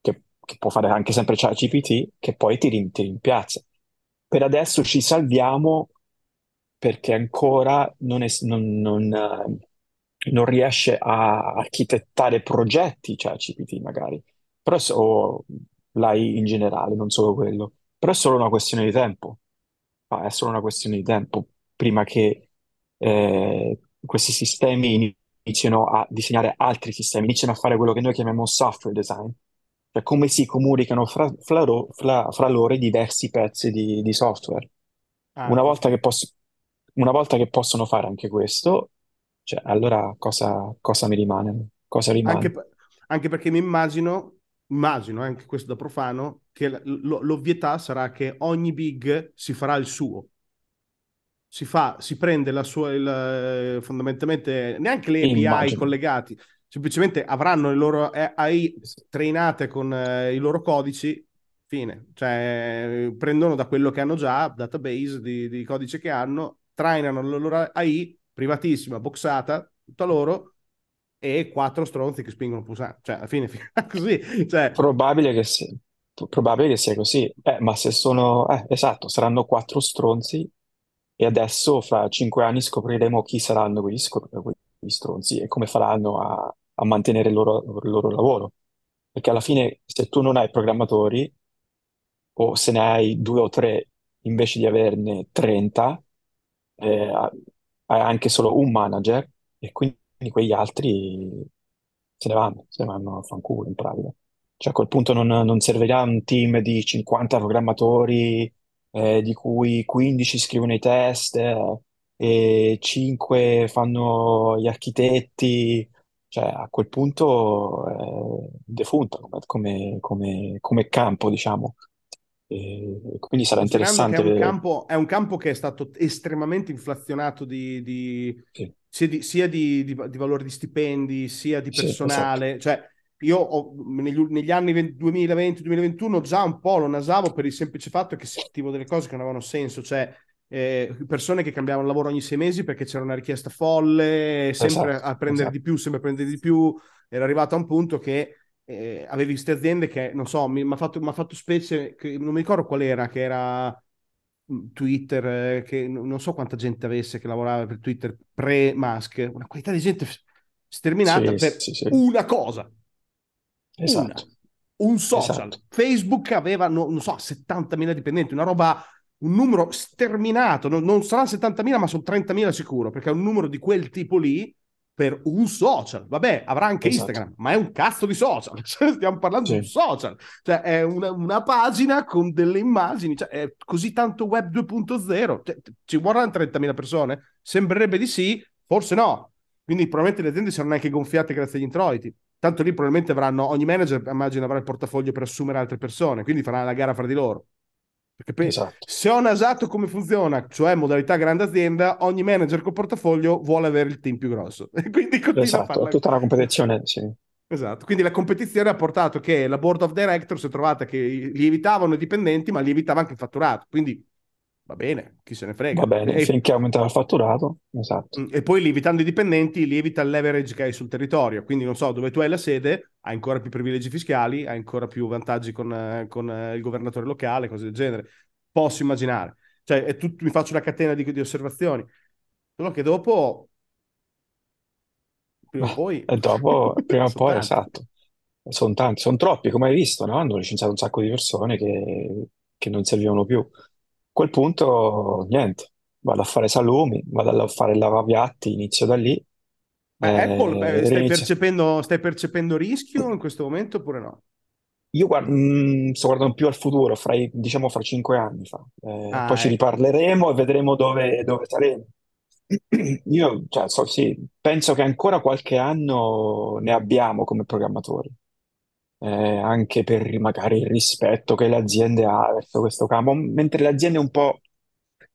A: che, che può fare anche sempre ChatGPT, che poi ti, rim- ti rimpiazza. Per adesso ci salviamo perché ancora non, è- non- non, eh, non riesce a architettare progetti, ChatGPT magari, però so- l'AI in generale, non solo quello. Però è solo una questione di tempo. Ah, è solo una questione di tempo prima che eh, questi sistemi iniziano a disegnare altri sistemi, iniziano a fare quello che noi chiamiamo software design, cioè come si comunicano fra, fra fra- fra loro i diversi pezzi di, di software.
B: Ah,
A: Una volta che,
B: ok.
A: poss- una volta che possono fare anche questo, cioè, allora cosa, cosa mi rimane? Cosa
B: Anche,
A: rimane?
B: per- anche perché mi immagino, immagino eh, anche questo da profano, che l- l'ovvietà sarà che ogni big si farà il suo. Si fa, si prende la sua, il, eh, fondamentalmente, neanche le API
A: Immagino.
B: collegati, semplicemente avranno le loro AI trainate con eh, i loro codici, fine. Cioè, prendono da quello che hanno già, database di, di codice che hanno, trainano la loro AI privatissima, boxata, tutta loro, e quattro stronzi che spingono pulsante. Cioè, alla fine, *laughs* così. Cioè,
A: Probabile che sia, probabile che sia così. Eh, ma se sono, eh, esatto, saranno quattro stronzi e adesso fra cinque anni scopriremo chi saranno quegli, scor- quegli stronzi e come faranno a, a mantenere il loro, il loro lavoro. Perché alla fine, se tu non hai programmatori o se ne hai due o tre invece di averne 30, eh, hai anche solo un manager e quindi quegli altri se ne vanno, se ne vanno a fanculo in pratica. Cioè a quel punto non, non servirà un team di 50 programmatori, eh, di cui 15 scrivono i test, eh, e 5 fanno gli architetti. Cioè a quel punto è defunta come, come- come- come campo, diciamo. E quindi sarà
B: che è
A: interessante
B: un campo, è un campo che è stato estremamente inflazionato di, di-
A: Sì,
B: sia, di, sia di, di, di valore di stipendi, sia di
A: sì, esatto.
B: personale. Cioè, io ho- negli, negli anni 2020-2021 già un po' lo nasavo per il semplice fatto che sentivo delle cose che non avevano senso, cioè eh, persone che cambiavano lavoro ogni sei mesi perché c'era una richiesta folle, sempre
A: Esatto,
B: a prendere di
A: esatto.
B: più, sempre a prendere di più. Era arrivato a un punto che eh, avevi queste aziende che, non so, mi ha fatto, fatto specie, che non mi ricordo qual era, che era mh, Twitter, eh, che non so quanta gente avesse che lavorava per Twitter pre-Musk, una quantità di gente sterminata
A: Sì,
B: per
A: sì, sì,
B: una cosa, una,
A: esatto,
B: un social.
A: esatto,
B: Facebook aveva, no- non so, 70.000 dipendenti, una roba, un numero sterminato, non, non saranno 70.000 ma sono 30.000 sicuro, perché è un numero di quel tipo lì per un social. Vabbè, avrà anche
A: esatto.
B: Instagram, ma è un cazzo di social. *laughs* Cioè, Stiamo parlando di un
A: Sì,
B: social. Cioè, è una, una pagina con delle immagini. Cioè, è così tanto web 2.0. Cioè, ci vorranno 30.000 persone? Sembrerebbe di sì, forse no. Quindi probabilmente le aziende saranno anche gonfiate grazie agli introiti. Tanto lì probabilmente avranno, ogni manager immagino avrà il portafoglio per assumere altre persone, quindi faranno la gara fra di loro. Perché esatto. se ho nasato come funziona, cioè modalità grande azienda, ogni manager con portafoglio vuole avere il team più grosso. *laughs* E quindi continua
A: esatto,
B: a
A: tutta una competizione, sì.
B: Esatto, quindi la competizione ha portato che la board of directors si è trovata che lievitavano i dipendenti, ma lievitava anche il fatturato. Quindi va bene, chi se ne frega.
A: Va bene,
B: e,
A: finché aumentava il fatturato, esatto.
B: Mm, e poi lievitando i dipendenti, lievita il leverage che hai sul territorio. Quindi non so, dove tu hai la sede, hai ancora più privilegi fiscali, hai ancora più vantaggi con, con il governatore locale, cose del genere. Posso immaginare. Cioè, tutto, mi faccio una catena di, di osservazioni. Solo che dopo prima o poi...
A: E dopo, *laughs* prima o poi, tanti. esatto. Sono tanti, sono troppi, come hai visto, no? Hanno licenziato un sacco di persone che, che non servivano più. A quel punto, niente, vado a fare salumi, vado a fare il lavapiatti, inizio da lì.
B: Eh, Apple, beh, stai, percependo, stai percependo rischio in questo momento oppure no?
A: Io guardo, mh, mm, sto guardando più al futuro, fra diciamo fra cinque anni fa. Eh,
B: Ah,
A: poi ci
B: ecco.
A: riparleremo e vedremo dove, dove saremo. *clears throat* Io, cioè, so- sì, penso che ancora qualche anno ne abbiamo come programmatori, eh, anche per magari il rispetto che le aziende hanno verso questo campo, mentre le aziende un po'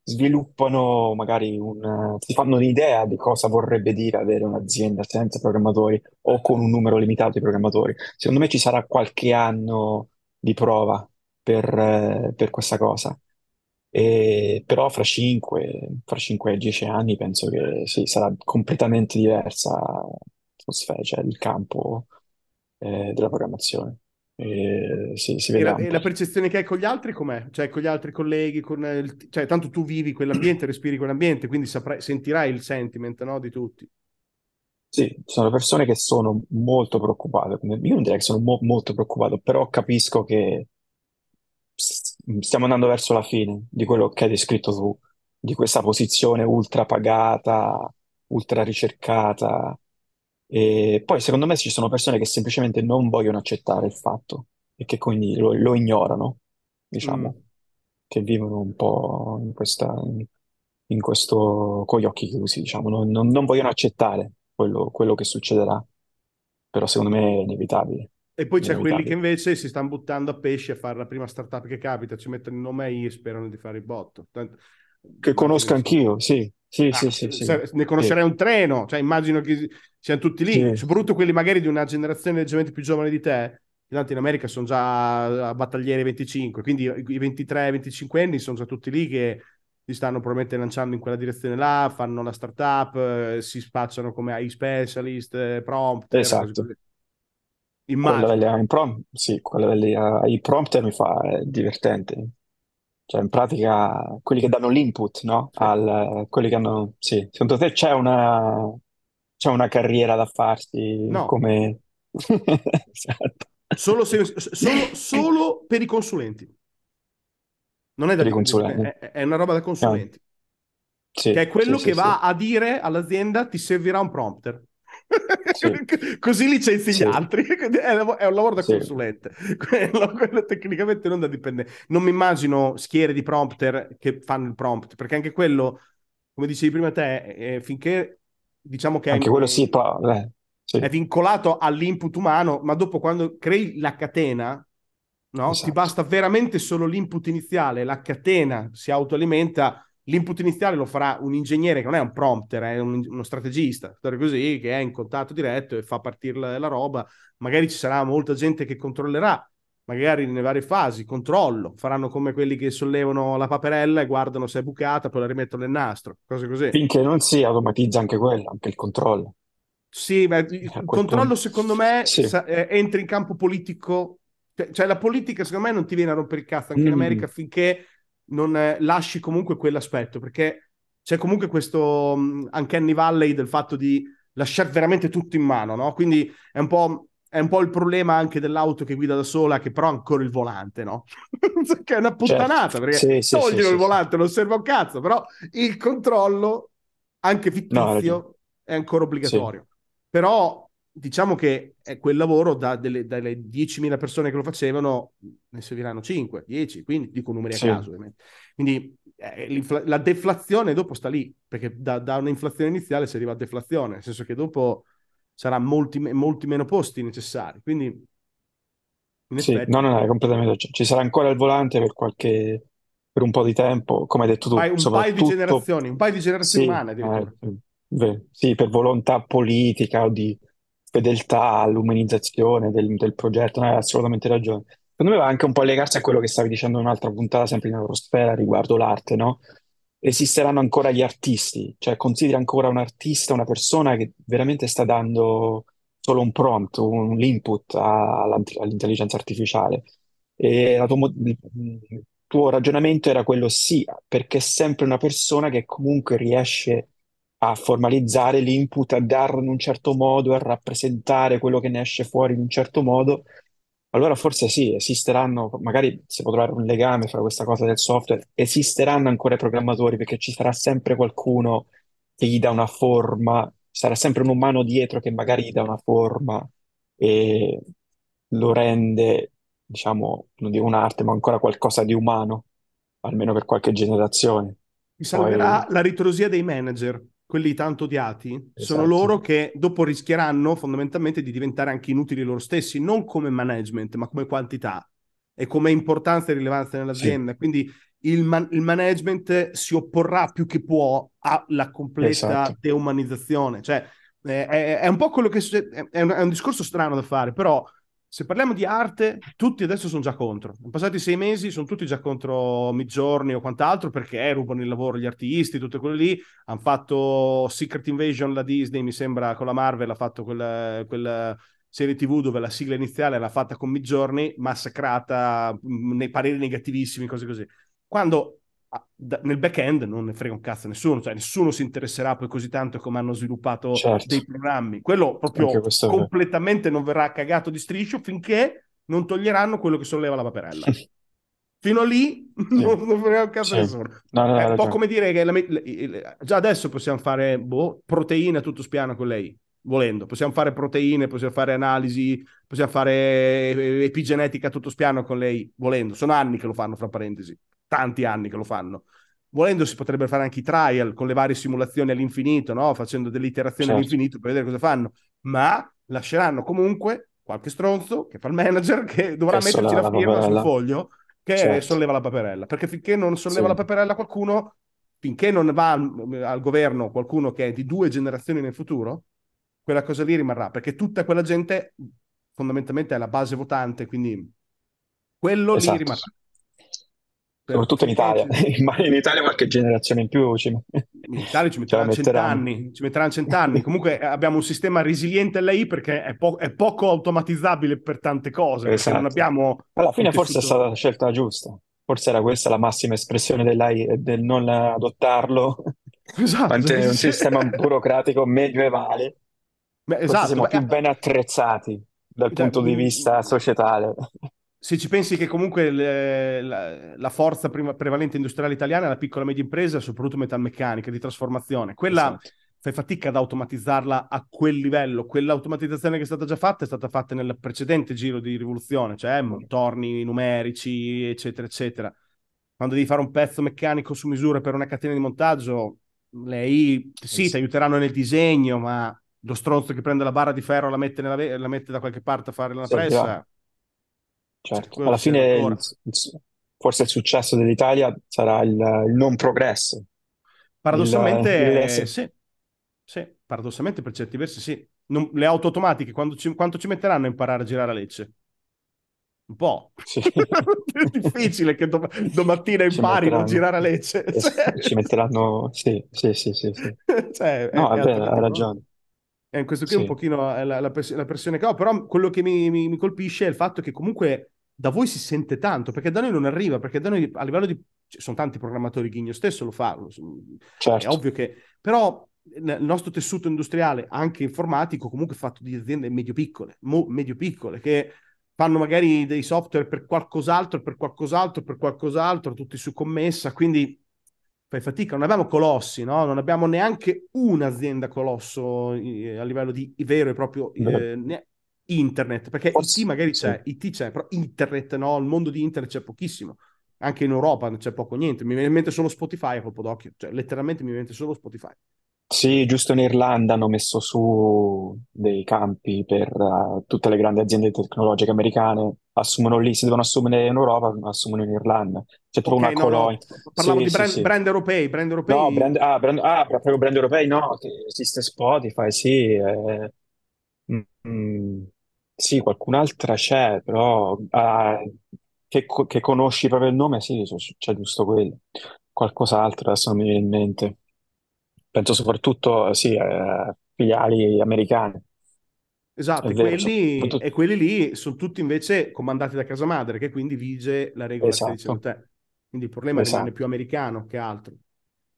A: sviluppano magari un, si fanno un'idea di cosa vorrebbe dire avere un'azienda senza programmatori o con un numero limitato di programmatori. Secondo me ci sarà qualche anno di prova per, eh, per questa cosa. E, però fra 5, fra 5 e 10 anni penso che sì, sarà completamente diversa l'atmosfera, cioè il campo eh, della programmazione. E, sì, si
B: E la, e la percezione che hai con gli altri com'è? Cioè con gli altri colleghi, con il- cioè tanto tu vivi quell'ambiente, respiri quell'ambiente, quindi saprai, sentirai il sentiment, no, di tutti.
A: Sì, sono persone che sono molto preoccupate. Io non direi che sono mo- molto preoccupato, però capisco che stiamo andando verso la fine di quello che hai descritto tu, di questa posizione ultra pagata, ultra ricercata. E poi secondo me ci sono persone che semplicemente non vogliono accettare il fatto e che quindi lo, lo ignorano,
B: Mm.
A: diciamo, che vivono un po' in questa, in questo, con gli occhi chiusi, diciamo, non, non- non vogliono accettare quello, quello che succederà, però secondo me è inevitabile,
B: E poi c'è quelli che
A: inevitabile.
B: invece si stanno buttando a pesci a fare la prima startup che capita, ci mettono il nome e sperano di fare il botto. Tanto-
A: Che
B: immagino
A: conosco anch'io, sì, sì,
B: Ah,
A: sì, sì, sì,
B: ne
A: sì,
B: conoscerei un treno, cioè immagino che siano tutti lì,
A: sì,
B: soprattutto quelli magari di una generazione leggermente più giovane di te, tanto in America sono già a battagliere 25, quindi i 23-25 anni sono già tutti lì che si stanno probabilmente lanciando in quella direzione là, fanno la startup, eh, si spacciano come AI specialist, eh, prompter,
A: esatto.
B: così.
A: Quella
B: Immagino.
A: delle impromptu, sì, quella delle AI prompter mi fa è divertente. Cioè, in pratica, quelli che danno l'input, no?
B: Sì.
A: Al, quelli che hanno, sì. Secondo te c'è una, c'è una carriera da farsi
B: No,
A: come... *laughs* Esatto.
B: solo, se- solo- *laughs* solo per i consulenti. Non è da
A: Per i consulenti.
B: è, è una roba da consulenti.
A: sì,
B: che è quello
A: sì,
B: che
A: sì,
B: va
A: sì.
B: a dire all'azienda ti servirà un prompter.
A: Sì, *laughs*
B: Così licenzi gli
A: sì,
B: altri. *laughs* È un lavoro da
A: sì.
B: consulente. *laughs* Quello, quello tecnicamente non da dipendente. Non mi immagino schiere di prompter che fanno il prompt, perché anche quello, come dicevi prima te, eh, finché diciamo che
A: Anche
B: è,
A: quello sì, però, eh,
B: è vincolato all'input umano, ma dopo quando crei la catena, no? Ti
A: esatto.
B: basta veramente solo l'input iniziale, la catena si autoalimenta, l'input iniziale lo farà un ingegnere che non è un prompter, è un- uno strategista, così, che è in contatto diretto e fa partire la, la roba. Magari ci sarà molta gente che controllerà, magari nelle varie fasi, controllo, faranno come quelli che sollevano la paperella e guardano se è bucata, poi la rimettono nel nastro, cose così.
A: Finché non si automatizza anche quello, anche il controllo.
B: Sì, ma il
A: quel
B: controllo
A: punto,
B: secondo me
A: sì.
B: sa- eh, entra in campo politico, cioè, cioè la politica secondo me non ti viene a rompere il cazzo anche in
A: Mm,
B: America finché non eh, lasci comunque quell'aspetto, perché c'è comunque questo mh, uncanny valley del fatto di lasciare veramente tutto in mano, no? Quindi è un po', è un po' il problema anche dell'auto che guida da sola, che però ha ancora il volante, no? *laughs* che è una
A: certo,
B: puttanata, perché
A: sì, sì,
B: il
A: sì, sì.
B: volante, non serve a un cazzo, però il controllo, anche
A: No,
B: fittizio, è ancora obbligatorio. Però diciamo che è quel lavoro da delle, dalle 10.000 persone che lo facevano, ne serviranno 5, 10, quindi dico numeri a
A: sì,
B: caso ovviamente. Quindi eh, la deflazione dopo sta lì, perché da, da un'inflazione iniziale si arriva a deflazione, nel senso che dopo sarà molti, molti meno posti necessari. Quindi in
A: sì,
B: effetti...
A: no, no, no, è completamente, ci ci sarà ancora il volante per qualche, per un po' di tempo, come hai detto tu,
B: un, paio, di generazioni, un paio di generazioni
A: sì,
B: umane.
A: Eh, sì, per volontà politica o di fedeltà all'umanizzazione del, del progetto, no, hai assolutamente ragione. Secondo me va anche un po' a legarsi a quello che stavi dicendo in un'altra puntata, sempre in Eurosfera, riguardo l'arte, no? Esisteranno ancora gli artisti, cioè consideri ancora un artista una persona che veramente sta dando solo un prompt, un input all'intelligenza artificiale. E la tua, il tuo ragionamento era quello sì, perché è sempre una persona che comunque riesce a formalizzare l'input, a darlo in un certo modo, a rappresentare quello che ne esce fuori in un certo modo. Allora forse sì, esisteranno, magari si può trovare un legame fra questa cosa del software, esisteranno ancora i programmatori perché ci sarà sempre qualcuno che gli dà una forma, sarà sempre un umano dietro che magari gli dà una forma e lo rende, diciamo, non dico un'arte, ma ancora qualcosa di umano, almeno per qualche generazione.
B: Mi salverà Poi... la ritrosia dei manager quelli tanto odiati, esatto. sono loro che dopo rischieranno fondamentalmente di diventare anche inutili loro stessi, non come management, ma come quantità e come importanza e rilevanza nell'azienda. Sì. Quindi il, man- il, management si opporrà più che può alla completa esatto. deumanizzazione. Cioè, è, è, è, un po' quello che succede, è un, è un discorso strano da fare, però se parliamo di arte, tutti adesso sono già contro. In passati sei mesi sono tutti già contro Midjourney o quant'altro perché rubano il lavoro gli artisti, tutte quelle lì. Hanno fatto Secret Invasion, la Disney, mi sembra, con la Marvel, ha fatto quella, quella serie TV dove la sigla iniziale era fatta con Midjourney, massacrata nei pareri negativissimi, cose così. Quando nel back-end non ne frega un cazzo a nessuno, cioè nessuno si interesserà poi così tanto come hanno sviluppato certo. dei programmi. Quello proprio completamente non verrà cagato di striscio finché non toglieranno quello che solleva la paperella. Fino a lì sì. non, non frega un cazzo sì. a nessuno. No, no, È un po' come dire che la, la, già adesso possiamo fare boh, proteine a tutto spiano con lei, volendo. Possiamo fare proteine, possiamo fare analisi, possiamo fare epigenetica a tutto spiano con lei, volendo. Sono anni che lo fanno, fra parentesi tanti anni che lo fanno. Volendo si potrebbe fare anche i trial con le varie simulazioni all'infinito, no? facendo delle iterazioni certo. all'infinito per vedere cosa fanno, ma lasceranno comunque qualche stronzo che fa il manager *laughs* che dovrà che metterci la, firma sul foglio che certo. solleva la paperella, perché finché non solleva sì. la paperella qualcuno, finché non va al, al governo qualcuno che è di due generazioni nel futuro, quella cosa lì rimarrà, perché tutta quella gente fondamentalmente è la base votante, quindi quello esatto. lì rimarrà.
A: Soprattutto in Italia, *laughs* ma in Italia qualche generazione in più ci,
B: in Italia ci *laughs* metteranno cent'anni, ci metteranno cent'anni. *laughs* Comunque eh, abbiamo un sistema resiliente lei perché è, po- è poco automatizzabile per tante cose. Esatto. Non abbiamo
A: Alla fine forse tessuto... è stata la scelta giusta. Forse era questa la massima espressione dell'AI, del non adottarlo. Esatto. Mantenere un sistema burocratico medievale. Beh, esatto. Siamo più ben attrezzati dal cioè, punto di vista societale
B: se ci pensi che comunque le, la, la, forza prima, prevalente industriale italiana è la piccola e media impresa, soprattutto metalmeccanica, di trasformazione, quella esatto. fai fatica ad automatizzarla a quel livello. Quell'automatizzazione che è stata già fatta è stata fatta nel precedente giro di rivoluzione, cioè torni numerici, eccetera, eccetera. Quando devi fare un pezzo meccanico su misura per una catena di montaggio, lei sì, ti aiuteranno nel disegno, ma lo stronzo che prende la barra di ferro la mette, nella, la mette da qualche parte a fare la pressa...
A: Certo, alla fine il, forse il successo dell'Italia sarà il, il non progresso.
B: Paradossalmente, il, sì. sì, paradossalmente per certi versi sì. Non, le auto automatiche, ci, quanto ci metteranno a imparare a girare a Lecce? Un po'. Sì. *laughs* è difficile che do, domattina impari a girare a Lecce.
A: Cioè... Ci metteranno, sì, sì, sì, sì. sì. *laughs* cioè, no, è, è hai ragione.
B: E in questo qui sì. un pochino la, la, press- la, pressione che ho, però quello che mi, mi, mi, colpisce è il fatto che comunque da voi si sente tanto, perché da noi non arriva, perché da noi a livello di... Ci sono tanti programmatori, Ghigno stesso lo fa, certo. è ovvio che... Però il nostro tessuto industriale, anche informatico, comunque è fatto di aziende medio-piccole, mo- medio-piccole, che fanno magari dei software per qualcos'altro, per qualcos'altro, per qualcos'altro, tutti su commessa, quindi fai fatica, non abbiamo colossi, no? non abbiamo neanche un'azienda colosso eh, a livello di vero e proprio eh, internet, perché Forse, IT magari c'è, sì. IT c'è, però internet no, il mondo di internet c'è pochissimo, anche in Europa c'è poco niente, mi viene in mente solo Spotify a colpo d'occhio, cioè letteralmente mi viene in mente solo Spotify.
A: Sì, giusto in Irlanda hanno messo su dei campi per eh, tutte le grandi aziende tecnologiche americane, assumono lì, se devono assumere in Europa, assumono in Irlanda. C'è tipo
B: Ok,
A: una
B: no,
A: colonia.
B: no, parlavo
A: Sì,
B: di
A: sì,
B: brand,
A: sì.
B: brand europei, brand
A: No,
B: europei
A: brand, ah, brand, ah, proprio brand europei, no, esiste Spotify, sì. eh, mm, sì, qualcun'altra c'è, però ah, che, co- che conosci proprio il nome, sì, c'è c'è giusto quello. Qualcos'altro adesso non mi viene in mente. Penso soprattutto, sì, eh, filiali americane, è
B: Esatto, e
A: vero,
B: quelli,
A: soprattutto,
B: e quelli lì sono tutti invece comandati da casa madre, che quindi vige la regola che stai dicendo
A: esatto,
B: te. Quindi il problema rimane più
A: esatto.
B: americano che altro.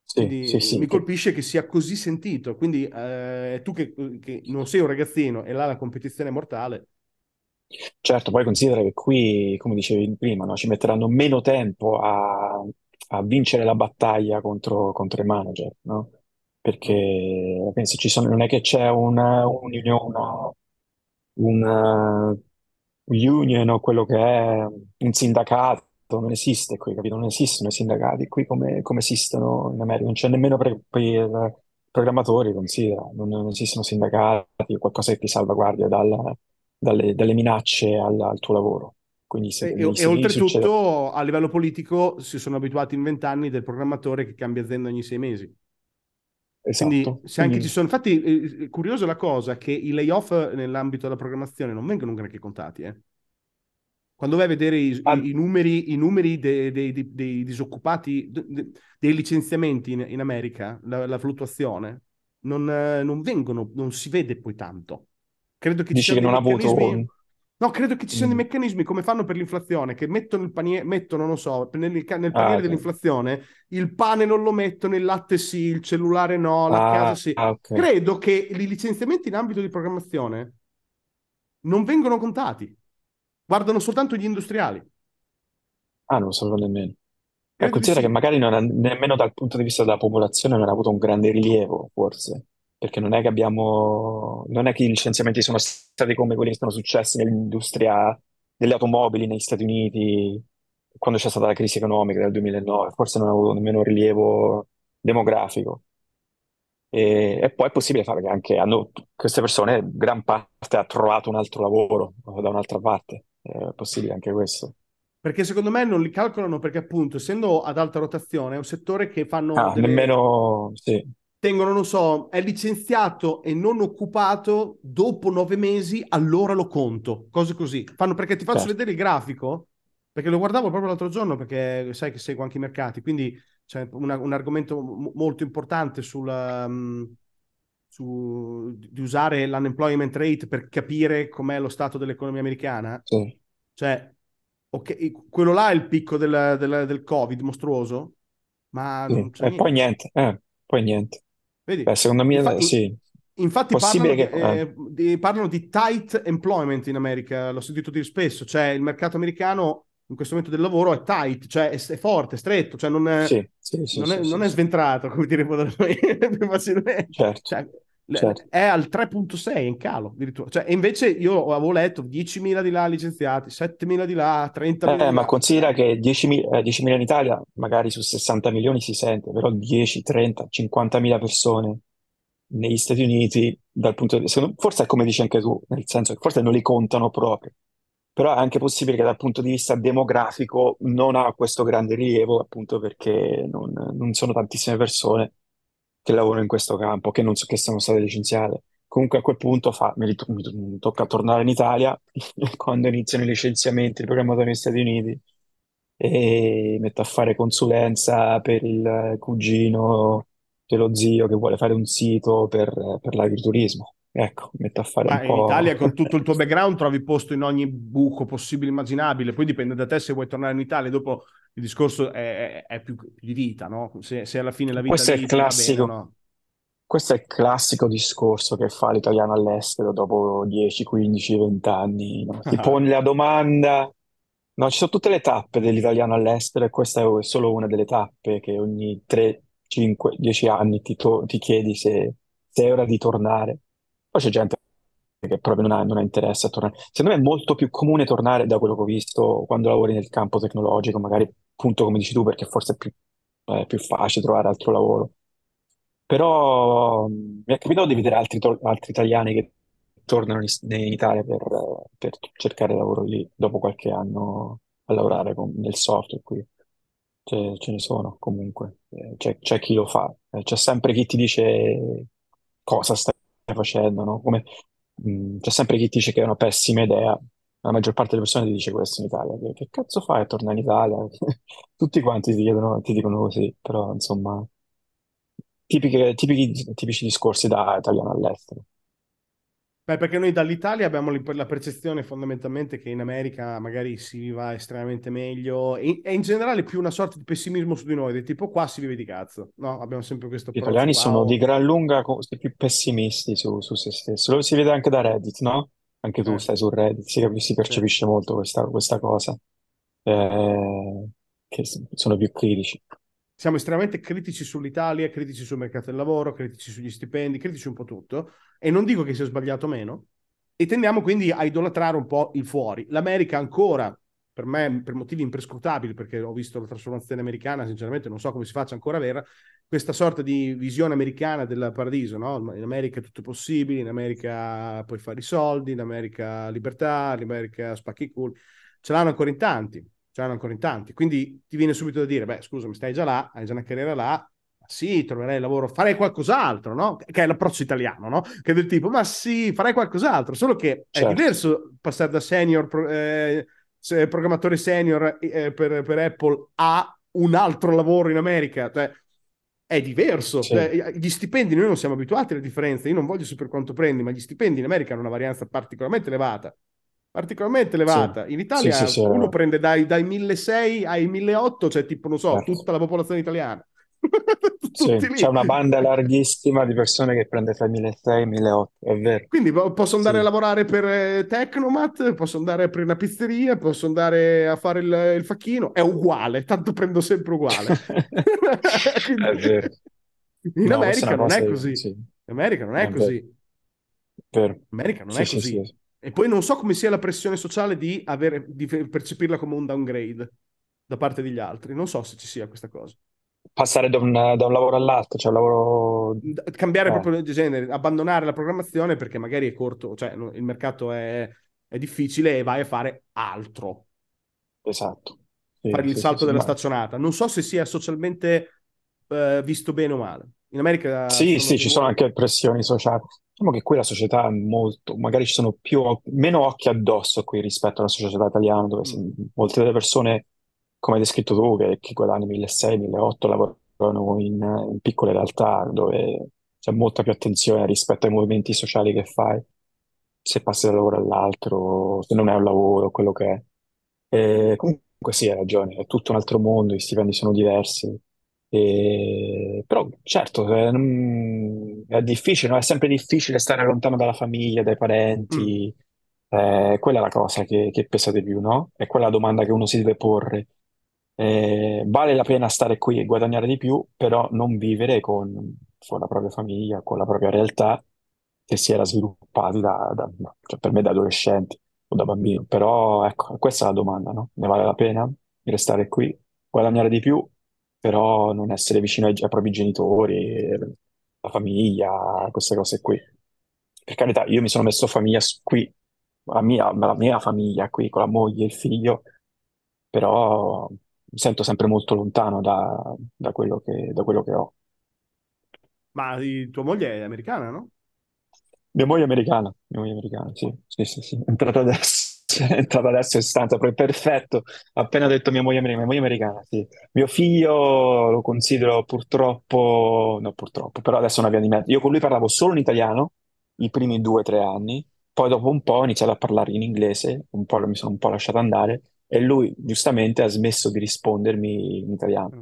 A: Sì, sì, sì,
B: mi colpisce che sia così sentito. Quindi eh, tu che, che non sei un ragazzino e là la competizione è mortale,
A: certo, poi considera che qui, come dicevi prima, no, ci metteranno meno tempo a, a vincere la battaglia contro, contro i manager, no? Perché penso ci sono, non è che c'è una, un'unione, un eh, union o quello che è un sindacato, non esiste qui, capito? Non esistono i sindacati qui come, come esistono in America, non c'è nemmeno per, per programmatori, considera, non, non esistono sindacati o qualcosa che ti salvaguardia dal- dalle, dalle minacce al, al tuo lavoro. Quindi se,
B: E, e-
A: Uniti succede
B: oltretutto a livello politico si sono abituati in vent'anni del programmatore che cambia azienda ogni sei mesi. Quindi
A: esatto,
B: se anche ci
A: quindi
B: sono, infatti, eh, è curiosa la cosa che i layoff nell'ambito della programmazione non vengono granché contati, eh. Quando vai a vedere i,
A: ah,
B: i- i numeri, i numeri dei, dei- dei- dei disoccupati, de- de- dei licenziamenti in, in America, la, la fluttuazione, non, non vengono, non si vede poi tanto. Credo che ci
A: dici
B: siano
A: che
B: dei
A: non ha avuto
B: no, credo che ci siano dei
A: mm,
B: meccanismi come fanno per l'inflazione, che mettono il paniere, mettono, non so, nel, nel
A: ah,
B: paniere
A: ok.
B: dell'inflazione, il pane non lo mettono, il latte sì, il cellulare no, la casa
A: Ah,
B: sì.
A: ah, ok.
B: Credo che i licenziamenti in ambito di programmazione non vengono contati, guardano soltanto gli industriali.
A: Ah, non lo sapevo nemmeno.
B: Di
A: considera che
B: sì.
A: magari non ha- nemmeno dal punto di vista della popolazione non ha avuto un grande rilievo, forse, perché non è che abbiamo, non è che i licenziamenti sono stati come quelli che sono successi nell'industria delle automobili negli Stati Uniti quando c'è stata la crisi economica del 2009, forse non ha avuto nemmeno un rilievo demografico. E, e poi è possibile fare che anche hanno, queste persone, gran parte ha trovato un altro lavoro da un'altra parte, è possibile anche questo.
B: Perché secondo me non li calcolano perché appunto, essendo ad alta rotazione, è un settore che fanno
A: Ah,
B: delle...
A: nemmeno, sì,
B: tengono, non so, è licenziato e non occupato dopo nove mesi, allora lo conto. Cose così. Fanno perché ti faccio
A: certo.
B: vedere il grafico, perché lo guardavo proprio l'altro giorno, perché sai che seguo anche i mercati, quindi c'è una- un argomento mo- molto importante sulla, mh, su, di usare l'unemployment rate per capire com'è lo stato dell'economia americana.
A: Sì,
B: Cioè, ok, quello là è il picco del, del, del Covid mostruoso, ma
A: sì. E poi
B: niente.
A: eh, poi niente. Beh,
B: Vedi?
A: secondo
B: Infa-
A: me
B: in-
A: sì,
B: infatti parlano
A: che... eh,
B: eh, di- parlano di tight employment in America, l'ho sentito dire spesso, cioè il mercato americano in questo momento del lavoro è tight, cioè è, è forte, è stretto, cioè non è,
A: sì, sì,
B: non è- non è sventrato, come diremmo da *laughs* noi più facilmente.
A: Certo,
B: Cioè,
A: certo.
B: è al 3.6 è in calo addirittura. Cioè, invece io avevo letto 10.000 di là licenziati, 7.000 di là, 30.000
A: Eh,
B: di
A: ma considera che 10.000 eh, 10.000 in Italia, magari su 60 milioni si sente, però 10, 30, 50.000 persone negli Stati Uniti, dal punto di vista, forse è come dici anche tu, nel senso che forse non li contano proprio, però è anche possibile che dal punto di vista demografico non ha questo grande rilievo, appunto perché non, non sono tantissime persone che lavorano in questo campo, che, non so, che sono state licenziate. Comunque a quel punto fa- mi, rit- mi to- mi tocca tornare in Italia *laughs* quando iniziano i licenziamenti, i programmatori negli Stati Uniti, e metto a fare consulenza per il cugino dello zio che vuole fare un sito per, per l'agriturismo. Ecco, metto a fare un
B: Ma in Italia
A: po'...
B: con *laughs* tutto il tuo background trovi posto in ogni buco possibile e immaginabile, poi dipende da te se vuoi tornare in Italia, dopo il discorso è, è- più, più di vita, no? Se, se alla fine la vita
A: Questo è il
B: va bene
A: classico,
B: no.
A: questo è il classico discorso che fa l'italiano all'estero dopo 10, 15, 20 anni, no? *laughs* Ti poni la domanda, no, ci sono tutte le tappe dell'italiano all'estero e questa è solo una delle tappe che ogni 3, 5, 10 anni ti, to- ti chiedi se, se è ora di tornare. Poi c'è gente che proprio non ha, non ha interesse a tornare. Secondo me è molto più comune tornare da quello che ho visto quando lavori nel campo tecnologico, magari appunto come dici tu, perché forse è più, è più facile trovare altro lavoro. Però mh, mi è capitato di vedere altri, altri italiani che tornano in, in Italia per, per cercare lavoro lì dopo qualche anno a lavorare con- nel software qui. Ce, ce ne sono comunque, Eh, c'è c'è chi lo fa, Eh, c'è sempre chi ti dice cosa stai facendo, no? Come, mh, c'è sempre chi ti dice che è una pessima idea. La maggior parte delle persone ti dice questo in Italia, che, che cazzo fai a tornare in Italia? *laughs* Tutti quanti ti chiedono, ti dicono così, però insomma, tipiche- tipici, tipici discorsi da italiano all'estero.
B: Beh, perché noi dall'Italia abbiamo la percezione fondamentalmente che in America magari si va estremamente meglio e, e in generale più una sorta di pessimismo su di noi, del tipo qua si vive di cazzo. No, abbiamo sempre questo
A: Gli
B: approccio
A: italiani sono di gran lunga co- più pessimisti su, su se stessi. Lo si vede anche da Reddit, no? Anche tu
B: eh,
A: stai su Reddit, si, si percepisce molto questa, questa cosa, eh, che sono più critici.
B: Siamo estremamente critici sull'Italia, critici sul mercato del lavoro, critici sugli stipendi, critici un po' tutto. E non dico che sia sbagliato meno. E tendiamo quindi a idolatrare un po' il fuori. L'America ancora, per me, per motivi imprescrutabili, perché ho visto la trasformazione americana, sinceramente non so come si faccia ancora a avere questa sorta di visione americana del paradiso, no? In America è tutto possibile, in America puoi fare i soldi, in America libertà, in America spacchi i culi. Ce l'hanno ancora in tanti, ce l'hanno ancora in tanti. Quindi ti viene subito da dire, beh, scusami, stai già là, hai già una carriera là, sì, troverai lavoro, farei qualcos'altro, no? Che è l'approccio italiano, no? Che è del tipo, ma sì, farei qualcos'altro, solo che è
A: Certo,
B: diverso passare da senior, eh, se- programmatore senior eh, per, per Apple a un altro lavoro in America, cioè, è diverso.
A: sì,
B: Cioè, gli stipendi, noi non siamo abituati alle differenze, io non voglio sapere quanto prendi, ma gli stipendi in America hanno una varianza particolarmente elevata. Particolarmente elevata. In
A: sì, sì,
B: Italia
A: sì,
B: uno
A: eh,
B: prende dai, dai 1.600 ai 1.800, cioè tipo, non so,
A: certo.
B: tutta la popolazione italiana. *laughs*
A: Sì, c'è una banda larghissima di persone che prende tra i 1.600 e i 1.800, è vero.
B: Quindi po- posso andare a
A: Sì.
B: lavorare per eh, Tecnomat, posso andare a aprire una pizzeria, posso andare a fare il, il facchino, è uguale, tanto prendo sempre uguale. *laughs* *laughs*
A: È
B: Quindi,
A: vero.
B: in
A: No,
B: America non è così.
A: sì,
B: In America non è così. In
A: vero.
B: America non è
A: sì,
B: così.
A: sì.
B: E poi non so come sia la pressione sociale di, avere, di percepirla come un downgrade da parte degli altri. Non so se ci sia questa cosa.
A: Passare da un, da un lavoro all'altro, cioè un lavoro...
B: cambiare
A: Eh,
B: proprio di genere, abbandonare la programmazione perché magari è corto, cioè il mercato è, è difficile e vai a fare altro,
A: esatto. Sì,
B: fare il
A: sì,
B: salto
A: sì.
B: della staccionata. Non so se sia socialmente eh, visto bene o male. In America
A: Sì, sì, ci sono anche pressioni sociali. Diciamo che qui la società è molto, magari ci sono più, meno occhi addosso qui rispetto alla società italiana, dove
B: Mm,
A: molte delle persone, come hai descritto tu, che, che guadagnano 1.600, 1.800, lavorano in, in piccole realtà dove c'è molta più attenzione rispetto ai movimenti sociali che fai, se passi da un lavoro all'altro, se non è un lavoro, quello che è. E comunque sì, hai ragione, è tutto un altro mondo, gli stipendi sono diversi. E- Però certo, è, mm, è difficile, no? È sempre difficile stare lontano dalla famiglia, dai
B: mm,
A: parenti. Eh, quella è la cosa che, che pesa di più, no? È quella la domanda che uno si deve porre. Eh, vale la pena stare qui e guadagnare di più, però non vivere con, con la propria famiglia, con la propria realtà che si era sviluppati da, da- cioè per me da adolescenti o da bambino. Però ecco, questa è la domanda, no? Ne vale la pena restare qui, guadagnare di più, però non essere vicino ai, ai propri genitori, la famiglia, queste cose qui. Per carità, io mi sono messo famiglia qui, la mia, la mia famiglia qui, con la moglie e il figlio, però mi sento sempre molto lontano da, da quello che, da quello che ho.
B: Ma tua moglie è americana, no?
A: Mia moglie è americana, mia moglie è americana, sì, sì, sì, sì. È entrata adesso, *laughs* è entrata adesso in stanza, proprio perfetto. Appena detto mia moglie, mia moglie è americana, sì. Mio figlio lo considero purtroppo, no purtroppo, però adesso è una via di mezzo. Io con lui parlavo solo in italiano i primi due o tre anni, poi dopo un po' ho iniziato a parlare in inglese, un po' mi sono un po' lasciato andare e lui giustamente ha smesso di rispondermi in italiano,
B: Mm.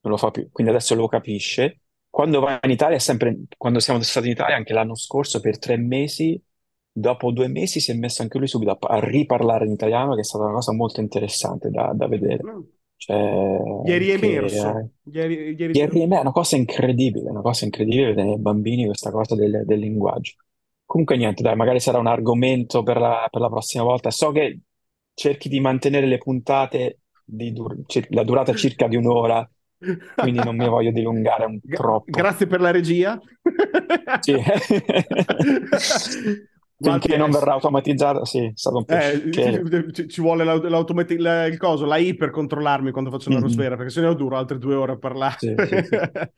A: non lo fa più, quindi adesso lo capisce quando vai in Italia, è sempre, quando siamo stati in Italia, anche l'anno scorso, per tre mesi, dopo due mesi si è messo anche lui subito a, a riparlare in italiano, che è stata una cosa molto interessante da, da vedere.
B: No.
A: Cioè,
B: Gli eri
A: che
B: emerso.
A: eh,
B: Gli eri, gli eri-
A: ieri è una cosa incredibile, una cosa incredibile vedere nei bambini questa cosa del, del linguaggio. Comunque niente, dai, magari sarà un argomento per la, per la prossima volta. So che cerchi di mantenere le puntate di dur- la durata circa di un'ora quindi non mi voglio dilungare un troppo.
B: Grazie per la regia.
A: Sì. *laughs* Finché non verrà automatizzata, sì, è stato un piacere.
B: Eh, ci, ci, vuole l'automati- la, il coso, la I per controllarmi quando faccio l'aerosfera, mm-hmm. perché se no duro altre due ore a parlare. Sì, sì, sì. *laughs*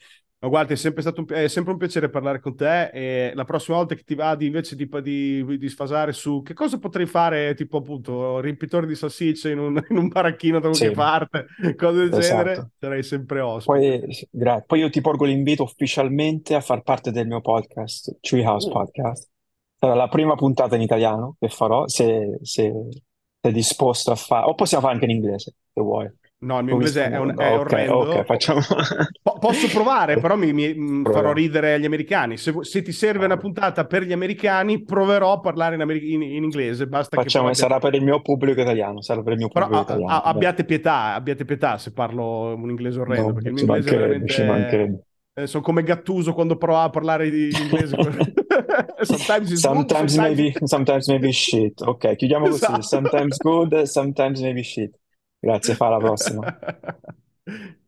B: Ma guarda, è sempre stato un, è sempre un piacere parlare con te e la prossima volta che ti va di, invece di, di, di, sfasare su che cosa potrei fare, tipo appunto rimpitore di salsicce in un, in un baracchino da qualche sì. parte, cose del esatto. genere, sarei sempre ospite.
A: Poi, gra- poi, io ti porgo l'invito ufficialmente a far parte del mio podcast, Treehouse uh. Podcast. Sarà la prima puntata in italiano che farò, se, se sei disposto a fare, o possiamo fare anche in inglese, se vuoi.
B: No, il mio inglese è, un, è okay, orrendo.
A: Ok, facciamo...
B: Po- posso provare, però mi, mi mm, *laughs* farò ridere gli americani. Se, se, ti serve una puntata per gli americani, proverò a parlare in, amer- in, in inglese. Basta
A: facciamo,
B: che
A: sarà per il mio pubblico italiano. Sarà per il mio pubblico
B: però,
A: italiano.
B: A, abbiate pietà, abbiate pietà se parlo un inglese orrendo, no, perché il mio inglese è veramente... Eh, sono come Gattuso quando provava a parlare in inglese. *laughs* *laughs*
A: sometimes, sometimes good, maybe, sometimes maybe shit. Ok, chiudiamo così. Esatto. Sometimes good, sometimes maybe shit. Grazie, fa alla prossima. *laughs*